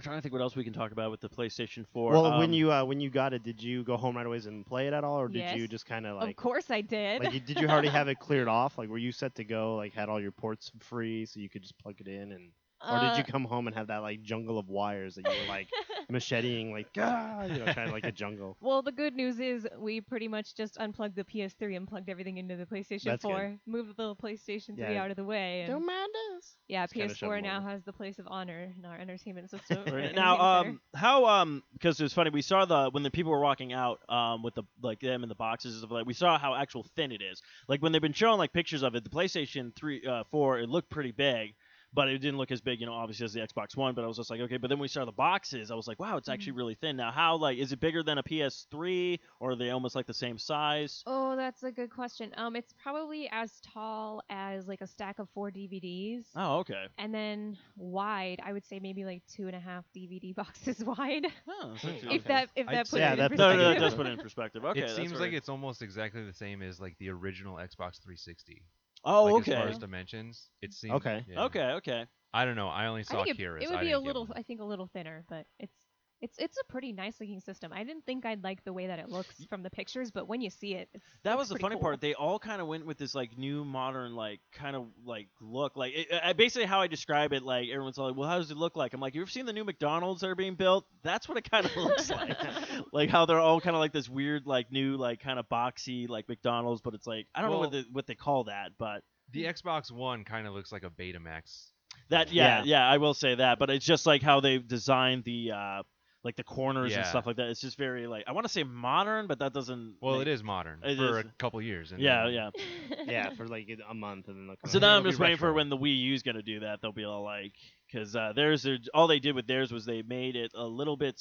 D: I'm trying to think what else we can talk about with the PlayStation 4.
C: Well, when
D: Um,
C: you uh, when you got it, did you go home right away and play it at all, or did
E: Yes.
C: you just kind of like?
E: of course I did.
C: Like, did you already have it cleared off? Like, were you set to go? Like, had all your ports free, so you could just plug it in, and or did you
E: Uh,
C: come home and have that like jungle of wires that you were like macheting, like ah, you know, kind of like a jungle?
E: Well, the good news is we pretty much just unplugged the PS3 and plugged everything into the PlayStation
C: That's
E: 4.
C: good.
E: Moved the PlayStation 3
C: Yeah.
E: out of the way. And
C: mind us.
E: yeah,
C: Just kinda shove
E: PS4
C: them
E: now
C: over.
E: has the place of honor in our entertainment system.
D: Right. Now, um, how um, because it was funny. We saw the when the people were walking out, um, with the like them in the boxes and stuff like. We saw how actual thin it is. Like when they've been showing like pictures of it, the PlayStation three, uh, four, it looked pretty big, but it didn't look as big, you know, obviously as the Xbox One. But I was just like, okay. But then we saw the boxes. I was like, wow, it's actually really thin. Now, how like is it bigger than a PS3, or are they almost like the same size?
E: Oh, that's a good question. Um, it's probably as tall as like a stack of four DVDs,
D: Oh, okay.
E: and then wide. I would say maybe like two and a half DVD boxes wide.
D: Oh, that's
E: If
C: Okay.
E: that if
G: I'd
E: that
G: say-
E: puts
C: Yeah,
E: it
C: that
E: in
C: puts
D: no,
C: it
D: no, no,
C: in
D: does put it in perspective. Okay,
G: it seems
D: very-
G: like it's almost exactly the same as like the original Xbox 360.
D: Oh,
G: like,
D: okay.
G: As far as dimensions, it seems.
C: Okay.
G: yeah.
D: Okay, okay.
G: I don't know. I only
E: I
G: saw
E: think it,
G: Cira's.
E: it would
G: I
E: be a
G: didn't get
E: little,
G: one.
E: I think, a little thinner, but it's it's it's a pretty nice looking system. I didn't think I'd like the way that it looks from the pictures, but when you see it, it's
D: That was the funny
E: cool.
D: part. They all kind of went with this like new modern like kind of like look. Like it, I, basically how I describe it. Like everyone's like, "Well, how does it look like?" I'm like, "You ever seen the new McDonald's that are being built? That's what it kind of looks like. like how they're all kind of like this weird like new like kind of boxy like McDonald's, but it's like I don't know what
G: Well-
D: they, what they call that, but
G: The Xbox One kind of looks like a Betamax.
D: that yeah,
C: Yeah.
D: yeah I will say that. But it's just like how they've designed the uh like the corners and stuff like that. It's just very like I want to say modern, but that doesn't.
G: Well,
D: make-
G: it is modern
D: It
G: for
D: is.
G: a couple years. And
D: Yeah,
G: then-
D: yeah.
C: yeah, for like a month, and then they'll come
D: So now I'm just waiting for when the Wii U's gonna do that. They'll be all like, because uh, theirs, are- all they did with theirs was they made it a little bit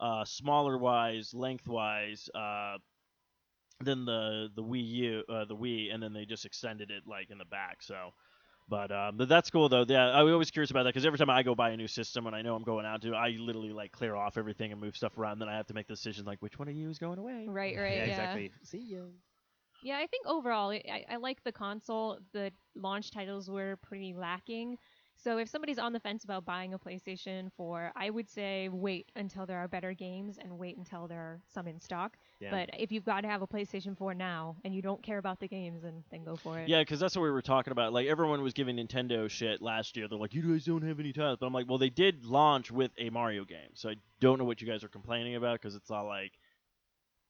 D: uh, smaller wise, lengthwise, uh, than the the Wii U, uh, the Wii, and then they just extended it like in the back. So, but um, but that's cool though. Yeah, I was always curious about that because every time I go buy a new system and I know I'm going out to, I literally like clear off everything and move stuff around. Then I have to make the decision like which one of you is going away.
E: right, right,
C: yeah,
E: yeah.
C: exactly. See ya.
E: Yeah, I think overall, I- I like the console. The launch titles were pretty lacking. So if somebody's on the fence about buying a PlayStation 4, I would say wait until there are better games and wait until there are some in stock.
C: Yeah.
E: But if you've got to have a PlayStation 4 now and you don't care about the games, then, then go for it.
D: Yeah, because that's what we were talking about. Like everyone was giving Nintendo shit last year. They're like, "You guys don't have any titles," but I'm like, "Well, they did launch with a Mario game, so I don't know what you guys are complaining about because it's all like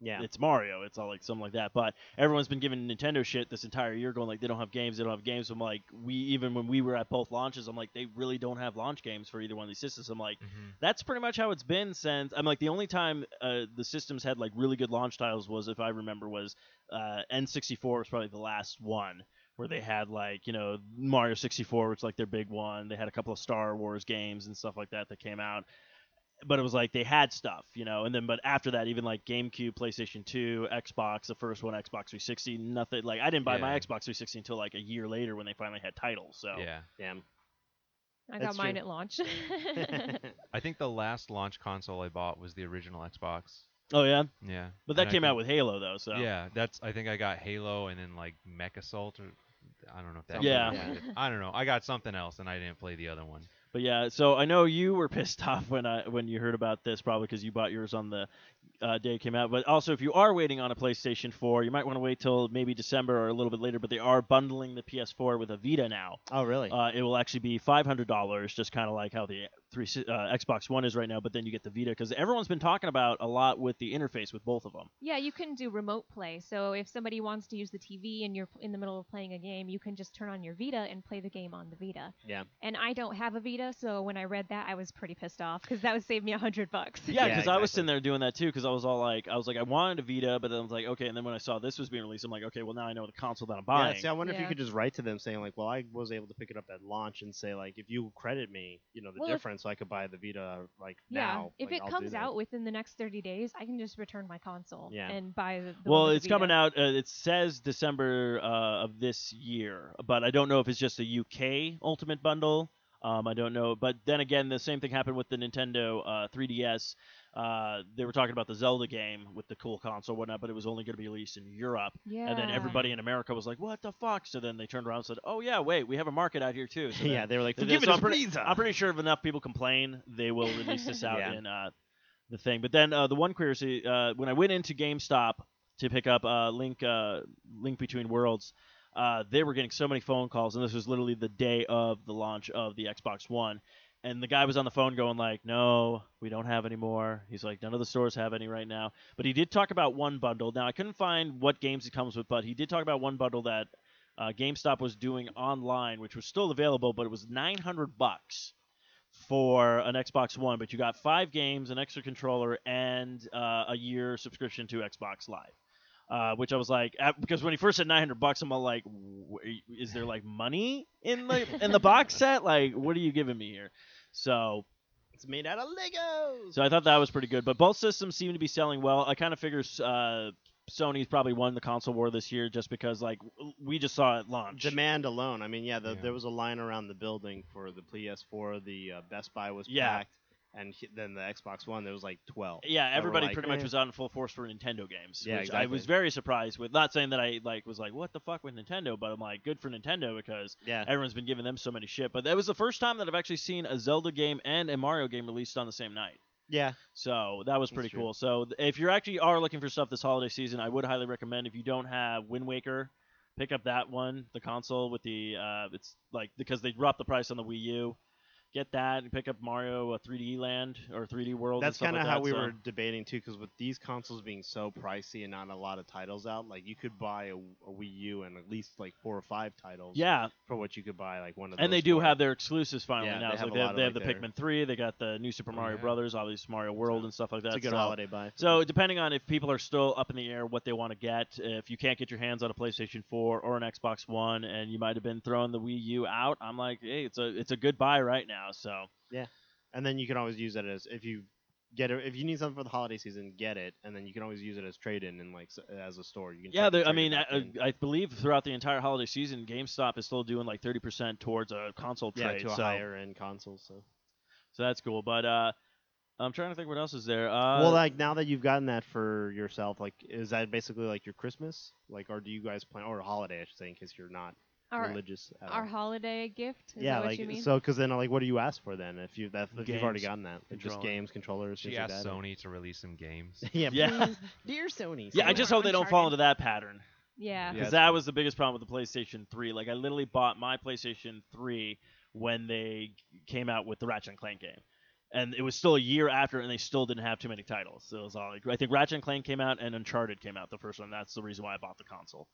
C: yeah.
D: it's Mario, it's all like something like that." But everyone's been giving Nintendo shit this entire year, going like they don't have games, they don't have games. So I'm like, we even when we were at both launches, I'm like, they really don't have launch games for either one of these systems. I'm like,
G: Mhm.
D: that's pretty much how it's been since I'm like the only time uh, the systems had like really good launch titles was if I remember was uh, N64 was probably the last one where they had like you know Mario 64 which like their big one they had a couple of Star Wars games and stuff like that that came out but it was like they had stuff you know and then but after that even like GameCube PlayStation 2 Xbox the first one Xbox 360 nothing like I didn't buy my Xbox 360 until like a year later when they finally had titles so
G: Yeah.
C: yeah.
E: I got mine
C: true.
E: at launch.
G: I think the last launch console I bought was the original Xbox.
D: oh yeah
G: Yeah.
D: but that
G: And I
D: came out with Halo though so
G: Yeah, that's. I think I got Halo and then like MechAssault or I don't know if that.
D: Yeah.
G: was it. I don't know. I got something else and I didn't play the other one.
D: But yeah, so I know you were pissed off when I when you heard about this, probably because you bought yours on the uh, day it came out. But also, if you are waiting on a PlayStation 4, you might want to wait till maybe December or a little bit later. But they are bundling the PS4 with a Vita now.
C: Oh, really?
D: Uh, it will actually be five hundred dollars, just kind of like how the three uh, Xbox One is right now. But then you get the Vita because everyone's been talking about a lot with the interface with both of them.
E: yeah, you can do remote play. So if somebody wants to use the TV and you're in the middle of playing a game, you can just turn on your Vita and play the game on the Vita.
C: yeah.
E: And I don't have a Vita, so when I read that, I was pretty pissed off because that would save me a hundred bucks.
D: Yeah,
C: Yeah,
D: because I was sitting there doing that too. Because I was all like, I was like, I wanted a Vita, but then I was like, okay. And then when I saw this was being released, I'm like, okay, well now I know the console that I'm buying.
C: Yeah, see, I wonder if you could just write to them saying like, "Well, I was able to pick it up at launch and say like, if you credit me, you know, the
E: Well, if-
C: so I could buy the Vita like
E: Yeah,
C: now."
E: if
C: like,
E: it
C: I'll
E: comes out within the next 30 days, I can just return my console
C: Yeah.
E: and buy the. the
D: Well,
E: one with
D: it's
E: the
D: coming out. Uh, it says December uh, of this year, but I don't know if it's just a UK Ultimate Bundle Um, I don't know, but then again, the same thing happened with the Nintendo uh, 3DS. Uh, they were talking about the Zelda game with the cool console, and whatnot, but it was only going to be released in Europe.
E: Yeah.
D: And then everybody in America was like, "What the fuck?" So then they turned around and said, "Oh yeah, wait, we have a market out here too." So
C: yeah, they were like,
D: so
C: forgive
D: then- so
C: us,
D: I'm pretty. I'm pretty sure if enough people complain, they will release this out
C: Yeah.
D: in uh, the thing. But then uh, the one query, uh, when I went into GameStop to pick up uh, Link uh, Link Between Worlds, uh, they were getting so many phone calls, and this was literally the day of the launch of the Xbox One. And the guy was on the phone going like, "No, we don't have any more." He's like, "None of the stores have any right now." But he did talk about one bundle. Now I couldn't find what games it comes with, but he did talk about one bundle that uh, GameStop was doing online, which was still available, but it was 900 bucks for an Xbox One. But you got five games, an extra controller, and uh, a year subscription to Xbox Live. Uh, which I was like, at, because when he first said 900 bucks, I'm all like, w- is there like money in the in the box set? Like, what are you giving me here? So
C: it's made out of Legos.
D: so I thought that was pretty good. But both systems seem to be selling well. I kind of figure uh, Sony's probably won the console war this year just because like we just saw it launch.
C: Demand alone. I mean, yeah, the,
G: Yeah.
C: there was a line around the building for the PS4. The uh, Best Buy was
D: Yeah.
C: packed, and he- then the Xbox One there was like 12.
D: Yeah, everybody
C: like,
D: pretty much
C: eh.
D: was out in full force for Nintendo games.
C: Yeah,
D: which I was very surprised with. Not saying that I like was like, what the fuck with Nintendo, but I'm like, good for Nintendo because
C: Yeah,
D: everyone's been giving them so many shit. But that was the first time that I've actually seen a Zelda game and a Mario game released on the same night.
C: yeah.
D: So that was pretty cool. So if you actually are looking for stuff this holiday season, I would highly recommend if you don't have Wind Waker, pick up that one, the console with the uh, it's like because they dropped the price on the Wii U. Get that and pick up Mario uh, 3D Land or 3D World.
C: That's
D: kind of
C: how we
D: so.
C: were debating too, because with these consoles being so pricey and not a lot of titles out, like you could buy a, a Wii U and at least like four or five titles.
D: Yeah,
C: For what you could buy like one of.
D: and they do have their exclusives finally
C: Yeah,
D: now.
C: they
D: So
C: have
D: they have, they have the
C: their-
D: Pikmin 3. They got the new Super Mario
G: yeah.
D: Brothers, obviously Mario World and stuff like that.
C: It's a good
D: so,
C: holiday buy.
D: So depending on if people are still up in the air what they want to get, if you can't get your hands on a PlayStation 4 or an Xbox One, and you might have been throwing the Wii U out, I'm like, hey, it's a it's a good buy right now. So yeah,
C: and then you can always use it as if you get it if you need something for the holiday season, get it, and then you can always use it as trade in and like s- as a store. You can
D: yeah, there- I mean, I. I believe throughout the entire holiday season, GameStop is still doing like 30% towards a console
C: yeah,
D: trade.
C: to a
D: so,
C: higher end console. So
D: so that's cool. But uh, I'm trying to think what else is there. Uh,
C: well, like now that you've gotten that for yourself, like is that basically like your Christmas, like, or do you guys plan or a holiday? I should say, in case you're not
E: Our
C: religious. At
E: our
C: all.
E: holiday gift. Is
C: yeah,
E: that what
C: like
E: you mean?
C: so, because then like, what do you ask for then if you that if you've already
D: Games,
C: gotten that? Like, just
D: controller.
C: games, controllers.
G: She
C: things like
G: asked
C: that?
G: Sony to release some games.
C: yeah,
D: Yeah.
C: please, dear Sony.
D: yeah, I just hope they don't fall into that pattern.
E: yeah.
G: Yeah.
D: because
G: it's
D: that was the biggest problem with the PlayStation 3. Like I literally bought my PlayStation 3 when they came out with the Ratchet and Clank game, and it was still a year after, and they still didn't have too many titles. So it was all like I think Ratchet and Clank came out and Uncharted came out the first one. That's the reason why I bought the console.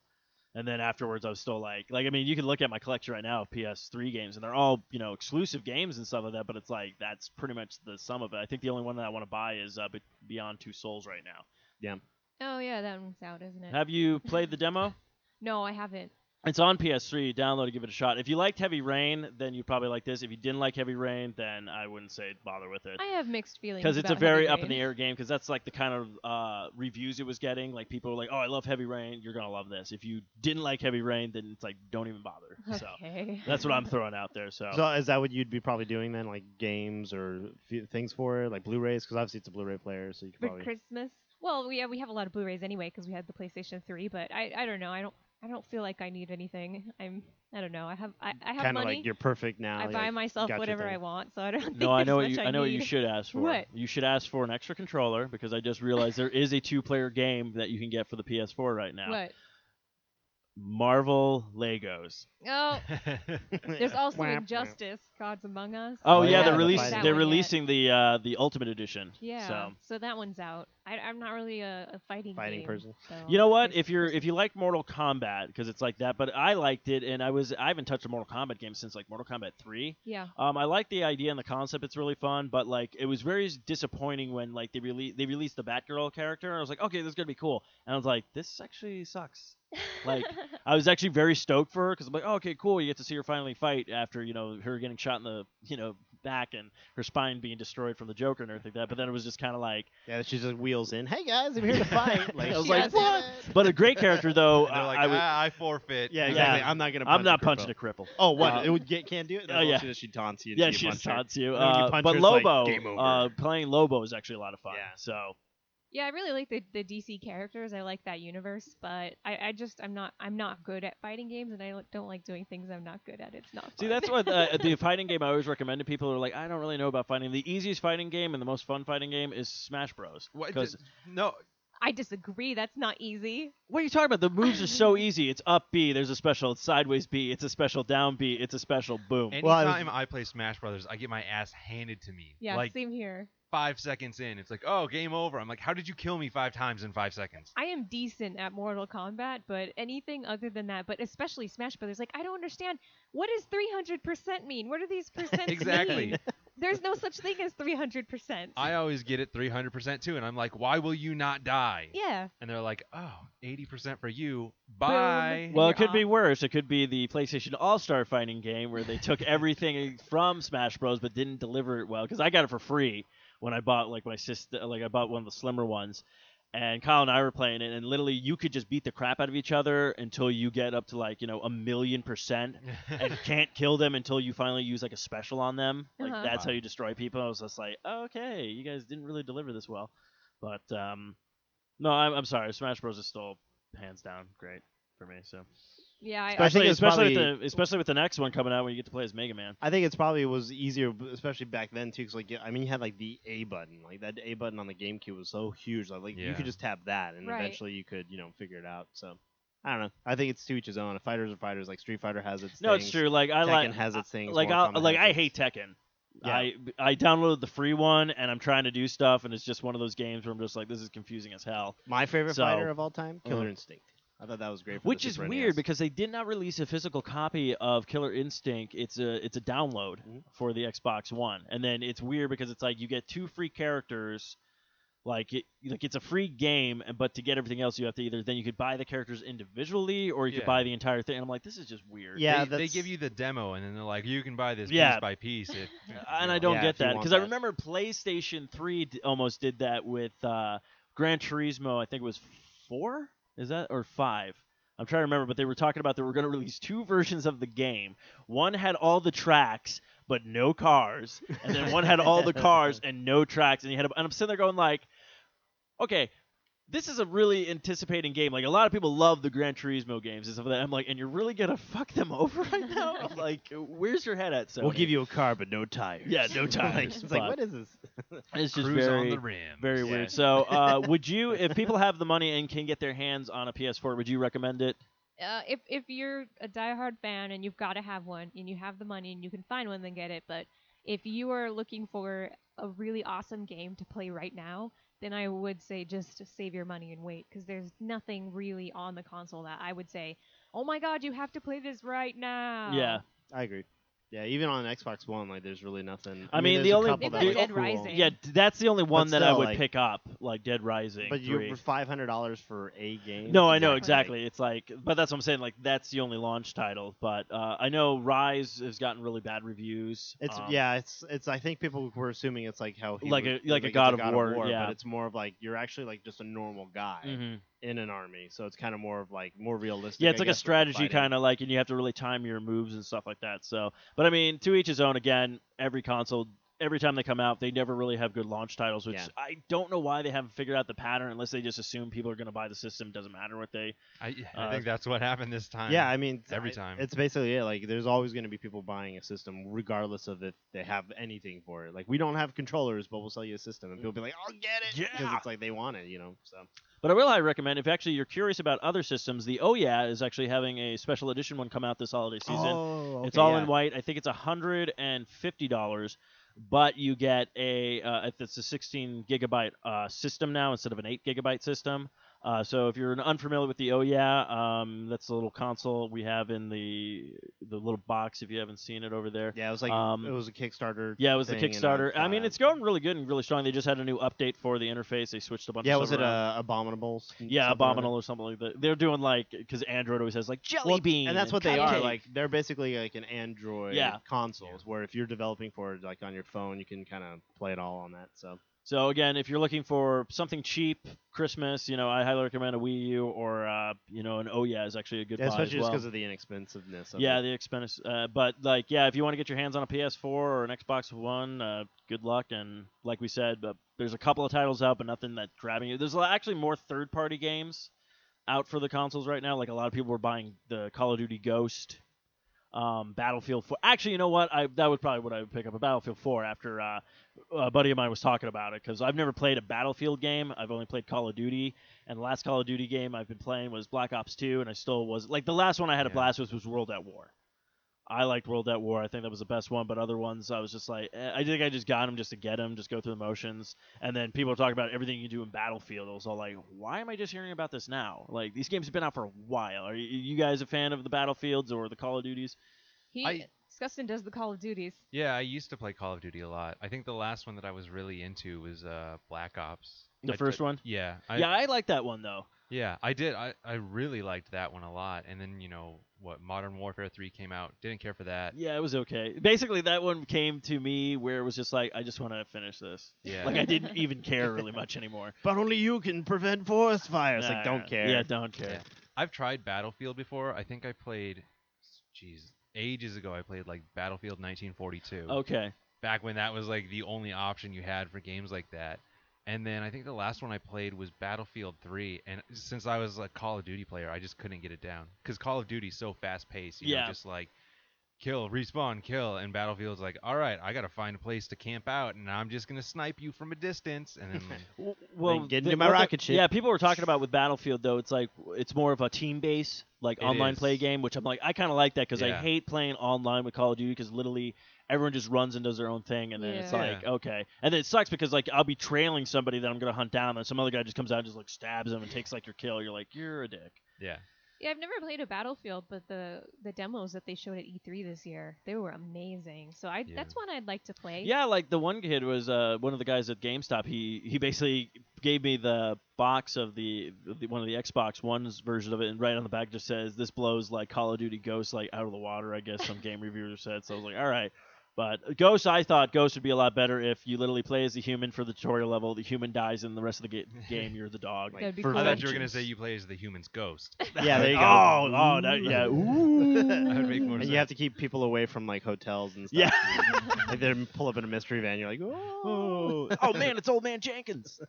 D: And then afterwards, I was still like, like I mean, you can look at my collection right now of PS3 games, and they're all you know exclusive games and stuff like that. But it's like that's pretty much the sum of it. I think the only one that I want to buy is uh, Beyond Two Souls right now. Yeah.
E: Oh yeah, that one's out, isn't it?
D: Have you played the demo?
E: no, I haven't.
D: It's on PS3. Download it, give it a shot. If you liked Heavy Rain, then you probably like this. If you didn't like Heavy Rain, then I wouldn't say bother with it
E: I have mixed feelings.
D: because it's a very up in the air game. Because that's like the kind of uh, reviews it was getting. Like people were like, "Oh, I love Heavy Rain. You're gonna love this." If you didn't like Heavy Rain, then it's like don't even bother. So
E: Okay.
D: that's what I'm throwing out there. So,
C: So is that what you'd be probably doing then, like games or f- things for it, like Blu-rays? Because obviously it's a Blu-ray player, so you could
E: For
C: probably.
E: Christmas. Well, we have, we have a lot of Blu-rays anyway because we had the PlayStation 3. But I, I don't know. I don't I don't feel like I need anything. I'm I don't know. I have I, I have
C: Kind of
E: money.
C: like you're perfect now.
E: I
C: like,
E: buy myself
C: got your
E: whatever
C: thing.
E: I want, so I don't think
D: no, I know what you
E: I
D: I know what you
E: need.
D: should ask for.
E: What?
D: You should ask for an extra controller because I just realized there is a two-player game that you can get for the PS4 right now.
E: What?
D: Marvel Legos.
E: Oh, there's also
C: Wah, wah.
E: Injustice: Gods Among Us.
D: Oh, yeah,
C: yeah,
D: they're releasing
C: fighting
D: they're
E: That one yet.
D: releasing the uh, the Ultimate Edition.
E: Yeah,
D: So
E: so that one's out. I, I'm not really a, a fighting
C: Fighting
E: game,
C: person.
E: so
D: you know what?
E: it's
D: If you're if you like Mortal Kombat because it's like that, but I liked it and I was I haven't touched a Mortal Kombat game since like Mortal Kombat three.
E: yeah,
D: Um, I like the idea and the concept. It's really fun, but like it was very disappointing when like they released they released the Batgirl character. I was like, okay, this is gonna be cool, and I was like, this actually sucks. Like I was actually very stoked for her because I'm like, oh, okay, cool. You get to see her finally fight after you know her getting shot in the you know back and her spine being destroyed from the Joker and everything like that. But then it was just kind of like,
C: Yeah, she just wheels in. Hey guys, I'm here to fight. Like,
D: I was like, what?
C: it.
D: But a great character though.
G: And they're like,
D: I would,
G: ah, I forfeit.
C: Yeah,
D: Yeah.
C: exactly. I'm not gonna. Punch
D: I'm not
C: a
D: punching a
C: cripple.
D: cripple.
C: Oh, what?
D: Uh,
C: it would get can't do it.
D: oh, yeah.
C: She, just- she taunts you.
D: yeah,
C: until
D: she just
C: punch
D: taunts you.
C: And when you
D: Uh,
C: punch
D: but
C: her, it's like,
D: Lobo, uh, playing Lobo is actually a lot of fun.
C: Yeah.
D: So
E: Yeah, I really like the, the DC characters. I like that universe, but I, I just I'm not I'm not good at fighting games, and I don't like doing things I'm not good at. It's not.
D: See, that's what uh, the fighting game I always recommend to people who are like, I don't really know about fighting. The easiest fighting game and the most fun fighting game is Smash Bros. Because
G: no,
E: I disagree. That's not easy.
D: what are you talking about? The moves are so easy. It's up B, there's a special. It's sideways B. It's a special down B. It's a special boom.
C: Well, I was-
G: I play Smash Brothers, I get my ass handed to me.
E: Yeah,
G: Like
E: same here.
G: Five seconds in, it's like, oh, game over. I'm like, how did you kill me five times in five seconds?
E: I am decent at Mortal Kombat, but anything other than that, but especially Smash Brothers, like I don't understand what does 300% mean? What are these percents
G: Exactly.
E: mean? There's no such thing as 300%.
G: I always get it 300% too, and I'm like, why will you not die?
E: yeah.
G: And they're like, oh, 80% for you. Bye.
D: Well, it
E: you're
D: could be worse. It could be the PlayStation All Star fighting game where they took everything from Smash Bros. but didn't deliver it well. Because I got it for free when I bought like my sister, like I bought one of the slimmer ones, and Kyle and I were playing it, and literally you could just beat the crap out of each other until you get up to like you know a million percent, and can't kill them until you finally use like a special on them. Like
E: Uh-huh.
D: that's how you destroy people. I was just like, okay, you guys didn't really deliver this well, but um, no, I'm, I'm sorry. Smash Bros. is still hands down great for me. So.
E: Yeah, I,
C: I think
D: Especially, especially
C: probably-
D: with the especially with the next one coming out when you get to play as Mega Man.
C: I think it's probably was easier, especially back then too. Cause like, I mean, you had like the A button, like that A button on the GameCube was so huge. Like, like you could just tap that, and
E: Right.
C: eventually you could, you know, figure it out. So, I don't know. I think it's to each his own. Fighters are fighters. Like Street Fighter has its.
D: No,
C: things.
D: it's true. Like I
C: Tekken
D: like
C: has its things.
D: like I like I hate Tekken.
C: Yeah.
D: I I downloaded the free one and I'm trying to do stuff and it's just one of those games where I'm just like this is confusing as hell.
C: My favorite
D: So-
C: fighter of all time, Killer
D: Uh-huh.
C: Instinct. I thought that was great. For
D: Which
C: the
D: is weird
C: NES.
D: because they did not release a physical copy of Killer Instinct. It's a it's a download
C: Mhm.
D: for the Xbox One, and then it's weird because it's like you get two free characters, like it like it's a free game, and- but to get everything else you have to either then you could buy the characters individually or you could buy the entire thing. And I'm like, this is just weird.
C: Yeah,
G: they, they give you the demo, and then they're like, you can buy this
D: Yeah.
G: piece by piece. If,
D: and I don't
C: Yeah,
D: get that because I remember PlayStation 3 d- almost did that with uh, Gran Turismo. I think it was four. Is that or five? I'm trying to remember, but they were talking about they were going to release two versions of the game. One had all the tracks but no cars, and then one had all the cars and no tracks. And you had, a, and I'm sitting there going like, okay. This is a really anticipating game. Like a lot of people love the Gran Turismo games and stuff like that. I'm like, and you're really gonna fuck them over right now? I'm like, where's your head at? Sony?
C: we'll give you a car, but no tires.
D: Yeah, no
C: Like,
D: tires,
C: it's like, what is this?
D: It's just
G: Cruise
D: very,
G: on the rim.
D: very
C: Yeah.
D: weird. So, uh, would you, if people have the money and can get their hands on a PS4, would you recommend it?
E: uh, if if you're a diehard fan and you've got to have one and you have the money and you can find one, then get it. But if you are looking for a really awesome game to play right now, then I would say just save your money and wait because there's nothing really on the console that I would say, oh my god, you have to play this right now.
D: Yeah.
C: I agree. Yeah, even on Xbox One, like there's really nothing.
D: I mean,
C: there's
D: the only-
E: They've
C: that
E: got Dead
C: cool.
E: Rising.
D: Yeah, that's the only one that I
C: still,
D: would
C: like-
D: pick up, like Dead Rising.
C: But
D: 3.
C: you five hundred dollars for a game.
D: No, I know
E: Exactly.
D: exactly. It's like, but that's what I'm saying. Like, that's the only launch title. But uh, I know Ryse has gotten really bad reviews.
C: It's
D: Um,
C: yeah, it's it's. I think people were assuming it's like how he
D: Like
C: would-
D: a- like a
C: it's
D: God of War, yeah.
C: but it's more of like you're actually like just a normal guy
D: mhm.
C: In an army, so it's kind of more of like more realistic.
D: Yeah, it's
C: I
D: like a
C: guess, with
D: strategy kind of like, and you have to really time your moves and stuff like that. So, but I mean, to each his own. Again, every console, every time they come out, they never really have good launch titles, which
C: Yeah.
D: I don't know why they haven't figured out the pattern, unless they just assume people are going to buy the system. Doesn't matter what they.
G: I, I
D: Uh,
G: think that's what happened this time.
C: Yeah, I mean
G: every
C: I-
G: time.
C: It's basically it. Like there's always going to be people buying a system, regardless of if they have anything for it. Like we don't have controllers, but we'll sell you a system, and people be like, "I'll get it," because
D: Yeah.
C: it's like they want it, you know. So
D: But I will highly recommend if actually you're curious about other systems, the Oh Yeah is actually having a special edition one come out this holiday season.
C: Oh,
D: it's all in white. I think it's hundred and fifty dollars, but you get a uh, it's a 16 gigabyte uh, system now instead of an 8 gigabyte system. Uh, so if you're unfamiliar with the Oh Yeah, um, that's the little console we have in the the little box. If you haven't seen it over there,
C: Yeah, it was like
D: Um,
C: it was a Kickstarter.
D: yeah, it was the Kickstarter.
C: I've,
D: mean, it's going really good and really strong. They just had a new update for the interface. They switched a bunch.
C: Yeah,
D: of
C: was
D: stuff
C: it uh, Abominables?
D: Yeah, Abominable or something like that. They're doing like because Android always has like jelly
C: Well,
D: bean,
C: and that's what they are. Like they're basically like an Android
D: Yeah.
C: consoles, where if you're developing for it, like on your phone, you can kind of play it all on that. So
D: So again, if you're looking for something cheap, Christmas, you know, I highly recommend a Wii U or uh, you know an Oh Yeah is actually a good
C: Yeah,
D: buy
C: especially
D: as well.
C: just because of the inexpensiveness. Of
D: yeah,
C: it.
D: the expense. Uh, but like, yeah, if you want to get your hands on a PS4 or an Xbox One, uh, good luck. And like we said, but there's a couple of titles out, but nothing that's grabbing you. There's actually more third-party games out for the consoles right now. Like a lot of people were buying the Call of Duty Ghost, um, Battlefield 4. Actually, you know what? I that was probably what I would pick up a Battlefield 4 after uh, a buddy of mine was talking about it because I've never played a Battlefield game. I've only played Call of Duty, and the last Call of Duty game I've been playing was Black Ops 2, and I still was like the last one I had a
G: Yeah.
D: blast with was World at War. I liked World at War. I think that was the best one, but other ones I was just like, eh, I think I just got them just to get them, just go through the motions. And then people talk about everything you do in Battlefield. I was all like, why am I just hearing about this now? Like these games have been out for a while. Are you, you guys a fan of the Battlefields or the Call of Duties?
E: He
G: I-
E: Dustin does the Call of Duties.
G: Yeah, I used to play Call of Duty a lot. I think the last one that I was really into was uh, Black Ops.
D: The
G: I-
D: first
G: I-
D: one?
G: Yeah. I,
D: yeah, I like that one though.
G: Yeah, I did. I, I really liked that one a lot. And then, you know, what, Modern Warfare 3 came out. Didn't care for that.
D: Yeah, it was okay. Basically, that one came to me where it was just like, I just want to finish this.
G: Yeah.
D: Like I didn't even care really much anymore.
C: but only you can prevent forest fires.
D: Nah,
C: like, don't care.
D: Yeah, don't care.
G: Yeah. I've tried Battlefield before. I think I played, jeez, ages ago I played like Battlefield 1942.
D: Okay.
G: Back when that was like the only option you had for games like that. And then I think the last one I played was Battlefield 3, and since I was a Call of Duty player, I just couldn't get it down because Call of Duty's so fast paced. You
D: Yeah.
G: know, just like kill, respawn, kill, and Battlefield's like, all right, I gotta find a place to camp out, and I'm just gonna snipe you from a distance, and then
D: W- Well,
C: Then get
D: the-
C: into my
D: what the-
C: rocket ship.
D: Yeah, people were talking about with Battlefield though. It's like it's more of a team base, like
G: It
D: online
G: is.
D: play game, which I'm like I kind of like that because I hate playing online with Call of Duty because literally everyone just runs and does their own thing, and then it's
E: Yeah.
D: like
G: Yeah.
D: okay, and then it sucks because like I'll be trailing somebody that I'm gonna hunt down, and some other guy just comes out and just like stabs him and takes like your kill. You're like you're a dick.
G: yeah.
E: Yeah, I've never played a Battlefield, but the the demos that they showed at E3 this year, they were amazing. So I
G: Yeah.
E: that's one I'd like to play.
D: Yeah, like the one kid was uh, one of the guys at GameStop. He he basically gave me the box of the, the one of the Xbox One's version of it, and right on the back just says this blows like Call of Duty Ghosts like out of the water. I guess some game reviewer said. So I was like, all right. But Ghost, I thought Ghost would be a lot better if you literally play as the human for the tutorial level. The human dies, and the rest of the ga- game you're the dog.
C: Like,
E: That'd be
C: for
E: cool.
G: I thought you were gonna say you play as the human's ghost.
C: Yeah, there you oh, go.
D: Oh, oh, that, yeah. Ooh.
G: That would make more
C: and
G: sense.
C: you have to keep people away from like hotels and stuff.
D: Yeah.
C: like they pull up in a mystery van. You're like, oh,
D: oh, oh man, it's old man Jenkins.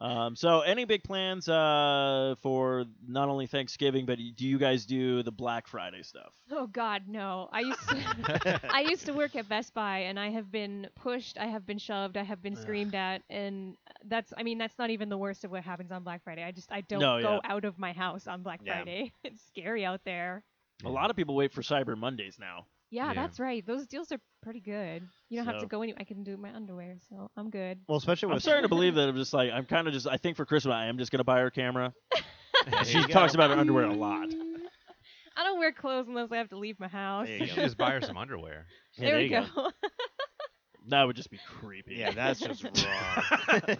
D: Um, so, any big plans uh, for not only Thanksgiving, but do you guys do the Black Friday stuff?
E: Oh God, no! I used to, I used to work at Best Buy, and I have been pushed, I have been shoved, I have been screamed at, and that's, I mean, that's not even the worst of what happens on Black Friday. I just, I don't
D: No,
E: go
D: yeah.
E: out of my house on Black
C: Yeah.
E: Friday. It's scary out there.
D: A lot of people wait for Cyber Mondays now.
E: Yeah,
G: Yeah.
E: that's right. Those deals are pretty good. You don't have to go anywhere. I can do my underwear, so I'm good.
C: well, especially
D: I'm starting to believe that I'm just like I'm kind of just I think for Christmas I am just gonna buy her camera. She
C: you go.
D: talks about her underwear a lot.
E: I don't wear clothes unless I have to leave my house.
C: There
G: You
C: you
G: should just buy her some underwear.
D: Yeah,
E: there
D: there
E: we
D: you
E: go.
D: That would just be creepy.
C: Yeah, that's just wrong.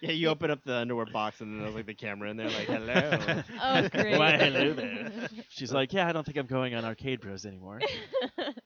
C: yeah, you open up the underwear box and then there's like the camera in there, like, hello.
E: oh, great.
D: Why, hello there. She's like, yeah, I don't think I'm going on Arcade Bros anymore.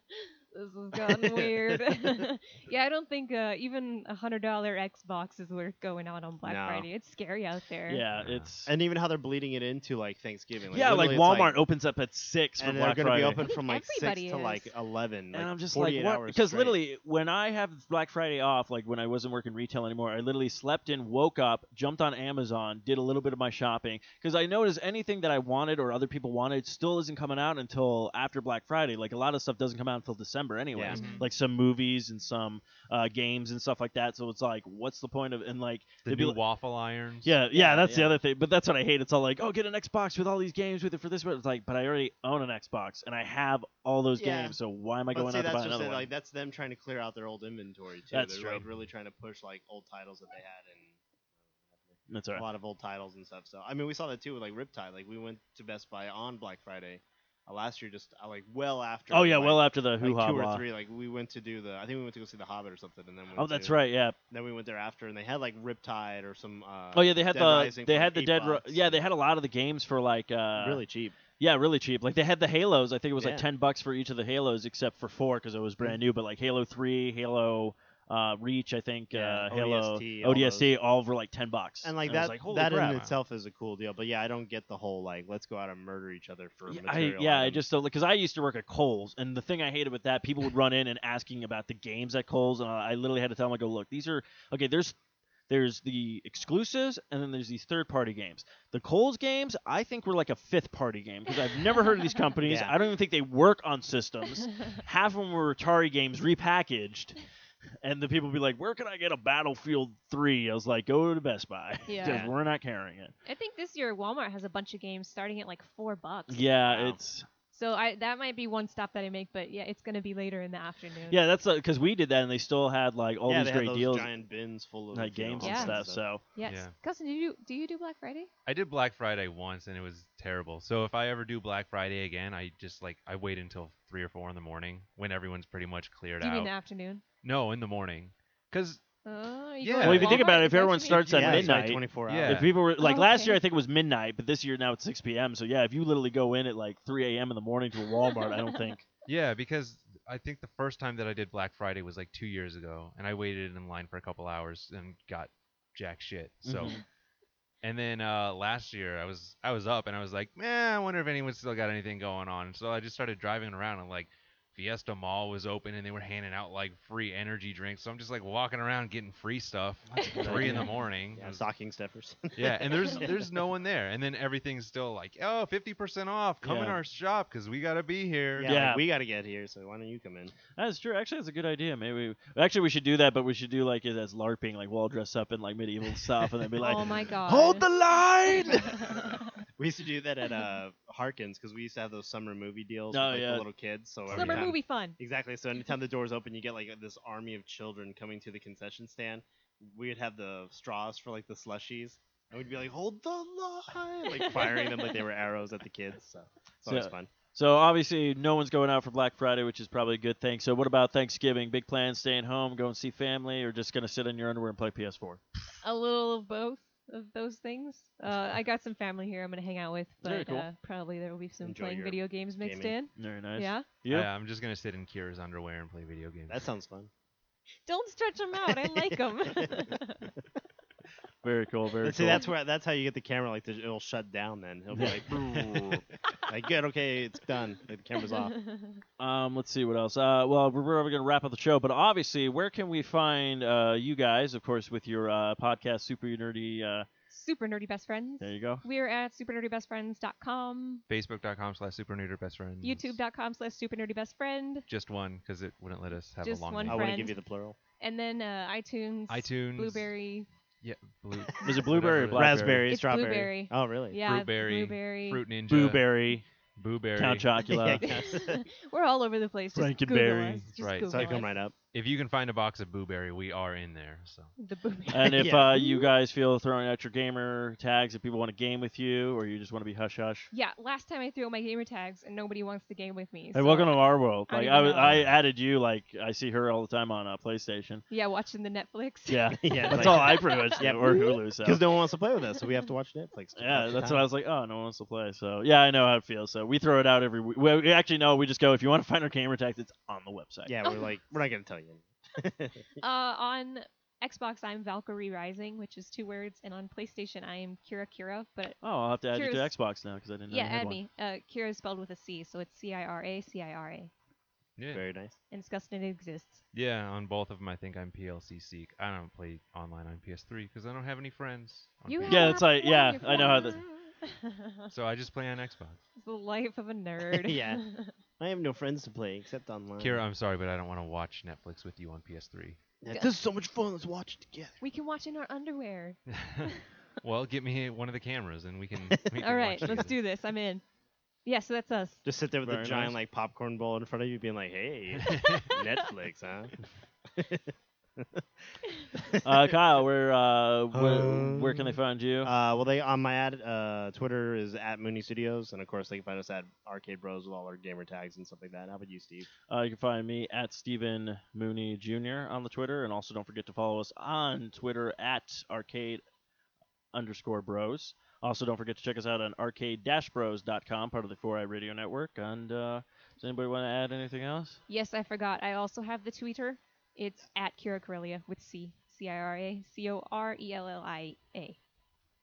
E: this has gotten weird. yeah, I don't think uh, even a hundred dollar Xbox is worth going out on Black
C: No.
E: Friday. It's scary out there.
D: Yeah, it's
C: and even how they're bleeding it into like Thanksgiving.
D: Like, yeah, like
C: literally
D: Walmart
C: it's
D: opens up at six for
C: and
D: Black
C: they're gonna
D: Friday.
C: be open from like six
E: everybody
C: to
E: is.
C: like eleven.
D: and
C: like
D: I'm just
C: 48
D: like, what?
C: hours
D: Because
C: straight.
D: literally, when I have Black Friday off, like when I wasn't working retail anymore, I literally slept in, woke up, jumped on Amazon, did a little bit of my shopping. Because I noticed anything that I wanted or other people wanted still isn't coming out until after Black Friday. Like a lot of stuff doesn't come out until December, anyways.
C: Yeah.
D: Like some movies and some uh, games and stuff like that. So it's like, what's the point of? And like,
G: The
D: they'd be
G: new
D: like-
G: waffle irons.
D: yeah, yeah, that's the other thing. But that's what I hate. It's all like, oh, get an Xbox with all these games with it for this. But it's like, but I already own an Xbox and I have all those
C: Yeah.
D: games. So why am I
C: But
D: going
C: see,
D: out to buy another
C: it,
D: one?
C: like that's them trying to clear out their old inventory too.
D: That's
C: They're like
D: true.
C: really trying to push like old titles that they had and
D: That's all
C: a lot of old titles and stuff. So I mean, we saw that too with like Riptide. Like we went to Best Buy on Black Friday uh, last year, just uh, like well after.
D: Oh yeah,
C: like,
D: well after the hoo ha Like,
C: two or three. Like we went to do the. I think we went to go see the Hobbit or something, and then went
D: Oh, that's
C: to-
D: right. Yeah.
C: Then we went there after, and they had like Riptide or some. Uh,
D: Oh yeah, they had
C: Dead
D: the they had the dead. Ro- yeah, they had a lot of the games for like uh
C: really cheap.
D: Yeah, really cheap. Like they had the Halos. I think it was like ten bucks for each of the Halos, except for four because it was brand new. But like Halo Three, Halo uh, Reach, I think
C: Yeah,
D: uh, Halo
C: ODST, all
D: ODST, all for like ten bucks.
C: And like
D: I was
C: that,
D: like,
C: that
D: crap.
C: in itself is a cool deal. But yeah, I don't get the whole like let's go out and murder each other for
D: Yeah, I,
C: material.
D: yeah, I just don't because I used to work at Kohl's, and the thing I hated with that, people would run in and asking about the games at Kohl's, and I I literally had to tell them, I go, look, these are okay. There's there's the exclusives, and then there's these third party games. The Kohl's games, I think, were like a fifth party game because I've never heard of these companies.
C: Yeah.
D: I don't even think they work on systems. Half of them were Atari games repackaged. And the people be like, "Where can I get a Battlefield 3? I was like, "Go to Best Buy, 'cause
E: Yeah.
D: we're not carrying it."
E: I think this year Walmart has a bunch of games starting at like four bucks.
D: Yeah,
C: Wow.
D: it's
E: So I that might be one stop that I make, but yeah, it's gonna be later in the afternoon.
D: yeah, that's because we did that, and they still had like all
C: yeah,
D: these
C: they
D: great
C: had those
D: deals.
C: giant bins full of
D: like games
C: all
D: and stuff.
C: of
D: So
E: Yes.
G: Yeah.
E: Cousin, do you do you do Black Friday?
G: I did Black Friday once and it was terrible. So if I ever do Black Friday again, I just like I wait until three or four in the morning when everyone's pretty much cleared
E: Do you
G: out.
E: mean the afternoon?
G: No, in the morning. Cause
E: Oh, you
G: Yeah.
E: go
G: Well, if you
D: think
E: Walmart?
D: about it, if
E: that what
D: everyone
E: you mean?
D: starts at
C: yeah, it's like
D: midnight,
C: 24
G: Yeah.
C: hours.
D: if people were like
E: Oh,
D: last
E: okay.
D: year, I think it was midnight, but this year now it's 6 p.m. So yeah, if you literally go in at like 3 a.m. in the morning to a Walmart, I don't think.
G: yeah, because I think the first time that I did Black Friday was like two years ago, and I waited in line for a couple hours and got jack shit. So,
D: Mhm.
G: And then uh, last year I was I was up and I was like, man, I wonder if anyone's still got anything going on. So I just started driving around and like Fiesta Mall was open and they were handing out like free energy drinks. So I'm just like walking around getting free stuff. Three in the morning. It
C: Yeah,
G: was-
C: stocking stuffers.
G: yeah, and there's there's no one there, and then everything's still like, oh, 50% off. Come in our shop because we gotta be here.
C: yeah,
D: Yeah.
C: like, we got to get here, so why don't you come in?
D: That's true. Actually, that's a good idea. Maybe actually we should do that, but we should do like it as LARPing, like we'll all dress up in like medieval stuff, and then be like,
E: oh my god.
D: "Hold the line!"
C: We used to do that at uh, Harkins because we used to have those summer movie deals
D: Oh,
C: with like,
D: yeah.
C: the little kids. So every
E: Summer
C: time-
E: movie fun.
C: Exactly. So anytime the doors open, you get like this army of children coming to the concession stand. We'd have the straws for like the slushies, and we'd be like, "Hold the line!" like firing them like they were arrows at the kids. So it's always
D: So-
C: fun.
D: So obviously, no one's going out for Black Friday, which is probably a good thing. So what about Thanksgiving? Big plans? Staying home, going to see family, or just gonna sit in your underwear and play PS4?
E: A little of both of those things. Uh, I got some family here I'm gonna hang out with,
D: Very
E: but
D: cool.
E: uh, probably there will be some
C: Enjoy
E: playing
C: your
E: video games mixed
C: gaming.
D: Very nice.
E: in. Yeah.
D: You?
G: Yeah, I'm just gonna sit in Cira's underwear and play video games.
C: That sounds fun.
E: Don't stretch them out. I like them.
D: Very cool. Very
C: And see,
D: cool.
C: that's where that's how you get the camera. Like the, it'll shut down. Then he'll be like, like good, okay, it's done. The camera's off.
D: Um, let's see what else. Uh, well, we're, we're going to wrap up the show, but obviously, where can we find uh, you guys? Of course, with your uh, podcast, Super Nerdy. Uh,
E: Super nerdy best friends.
D: there you go.
E: We're at supernerdybestfriends.com,
G: Facebook.com slash super nerdy best friend.
E: youtube.com slash supernerdybestfriend,
G: Just one because it wouldn't let us have
E: Just
G: a long
E: one
C: I
G: name.
C: want to
E: friend.
C: give you the plural.
E: and then uh, iTunes,
G: iTunes.
E: Blueberry.
G: Yeah, blue.
D: Is it blueberry or
G: whatever
D: blackberry?
C: Raspberry,
E: It's
C: strawberry.
E: blueberry.
C: Oh, really?
E: Yeah,
G: Fruitberry,
E: blueberry.
G: Fruit Ninja.
D: Blueberry,
G: Blueberry.
D: Count Chocula.
C: Yeah,
E: We're all over the place. Just Google
D: Frankenberry.
E: us. Just
G: right.
E: Google
C: so I come
E: us.
C: right up.
G: If you can find a box of Blueberry, we are in there. So
E: The blueberry.
D: and if
C: Yeah.
D: uh, you guys feel throwing out your gamer tags, if people want to game with you, or you just want to be hush hush.
E: Yeah, last time I threw out my gamer tags and nobody wants to game with me.
D: Hey,
E: so-
D: welcome to our world. Like
E: don't
D: I, was. I added you. Like I see her all the time on uh, PlayStation.
E: Yeah, watching the Netflix.
D: Yeah,
C: Yeah,
D: that's
C: like-
D: all I pretty much do,
C: Yeah.
D: or Hulu. So
C: Because no one wants to play with us, so we have to watch Netflix.
D: Yeah, that's what I was like. Oh, no one wants to play. So yeah, I know how it feels. So we throw it out every week. Well, we actually no, we just go. If you want to find our gamer tags, it's on the website.
C: Yeah, we're like, we're not gonna tell you.
E: Uh, on Xbox, I'm Valkyrie Rising, which is two words, and on PlayStation, I am Cira Cira. But
D: Oh, I'll have to add you to Xbox now because I didn't
E: yeah,
D: you
E: add
D: one.
E: me. Uh, Cira is spelled with a C, so it's C I R A C I R A,
G: yeah,
C: Very nice.
E: and disgusting it exists.
G: yeah. On both of them, I think I'm PLC Seek. I don't play online on PS3 because I don't have any friends.
E: You
G: PS3.
D: Yeah,
E: have
D: it's like- yeah, I know how the-
E: friends.
G: So I just play on Xbox.
E: it's the life of a nerd.
C: Yeah. I have no friends to play except online.
G: Cira, I'm sorry, but I don't want to watch Netflix with you on PS3.
C: Yeah, this is so much fun. Let's watch it together.
E: we can watch in our underwear.
G: well, get me one of the cameras and we can. We can
E: All right,
G: watch
E: let's
G: together.
E: do this. I'm in. Yeah, so that's us.
C: Just sit there with
D: Very
C: a giant
D: nice.
C: like popcorn bowl in front of you, being like, "Hey, Netflix, huh?"
D: uh, Kyle, where, uh, where where can they find you?
C: Uh, well, they on my ad uh, Twitter is at Mooney Studios, and of course they can find us at Arcade Bros with all our gamer tags and stuff like that. How about you, Steve?
D: Uh, you can find me at Stephen Mooney Jr. on the Twitter, and also don't forget to follow us on Twitter at arcade underscore bros. Also, don't forget to check us out on arcade-bros.com, part of the 4i Radio Network. And uh, does anybody want to add anything else?
E: Yes, I forgot. I also have the Twitter. It's at Cira Corellia with C C I R A C O R E L L I A.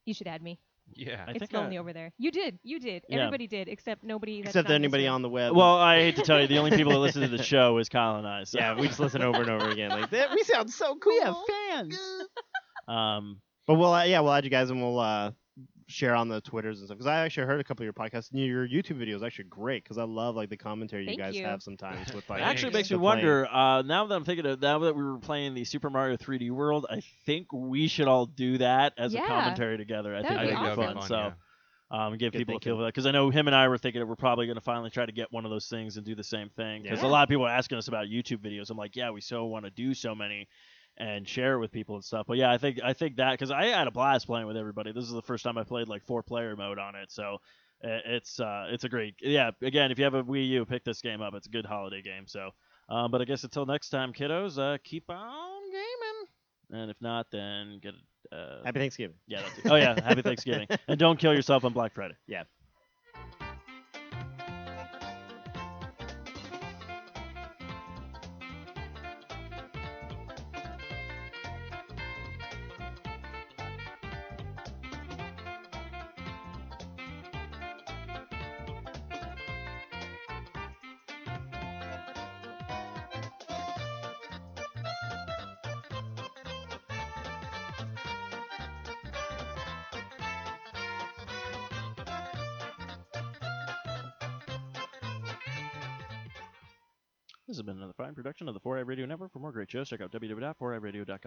E: You should add me.
G: Yeah.
D: I
E: it's
D: think I-
E: lonely over there. You did. You did.
D: Yeah.
E: Everybody did, except nobody. that's
C: Except
E: not
C: anybody
E: room.
C: on the web.
D: Well, I hate to tell you, the only people that listen to the show is Kyle and I. So.
C: yeah, we just listen over and over again. Like "That- we sound so cool.
D: We have fans. um,
C: But we'll uh, yeah, we'll add you guys and we'll uh, share on the Twitters and stuff. Because I actually heard a couple of your podcasts. and Your YouTube videos actually great because I love like the commentary
E: Thank
C: you guys
E: you.
C: have sometimes with like.
D: It actually makes me
C: the
D: wonder. Uh, now that I'm thinking of now that we were playing the Super Mario 3D World, I think we should all do that as
E: Yeah.
D: a commentary together. I
E: That
D: think
E: would
G: I
E: be
D: that'd be
G: that
D: fun. So.
G: fun.
D: Um, give
C: Good
D: people a
C: thinking.
D: feel for that because I know him and I were thinking that we're probably going to finally try to get one of those things and do the same thing. Because
C: Yeah.
D: a lot of people are asking us about YouTube videos. I'm like, yeah, we so want to do so many and share it with people and stuff. But yeah, I think I think that because I had a blast playing with everybody. This is the first time I played like four player mode on it, so it's uh, it's a great yeah. Again, if you have a Wii U, pick this game up. It's a good holiday game. So, um, but I guess until next time, kiddos, uh, keep on gaming. And if not, then get uh,
C: Happy Thanksgiving.
D: yeah. Oh yeah, happy Thanksgiving, and don't kill yourself on Black Friday.
C: Yeah.
D: Production of the 4i Radio Network. For more great shows, check out www.4iradio.com.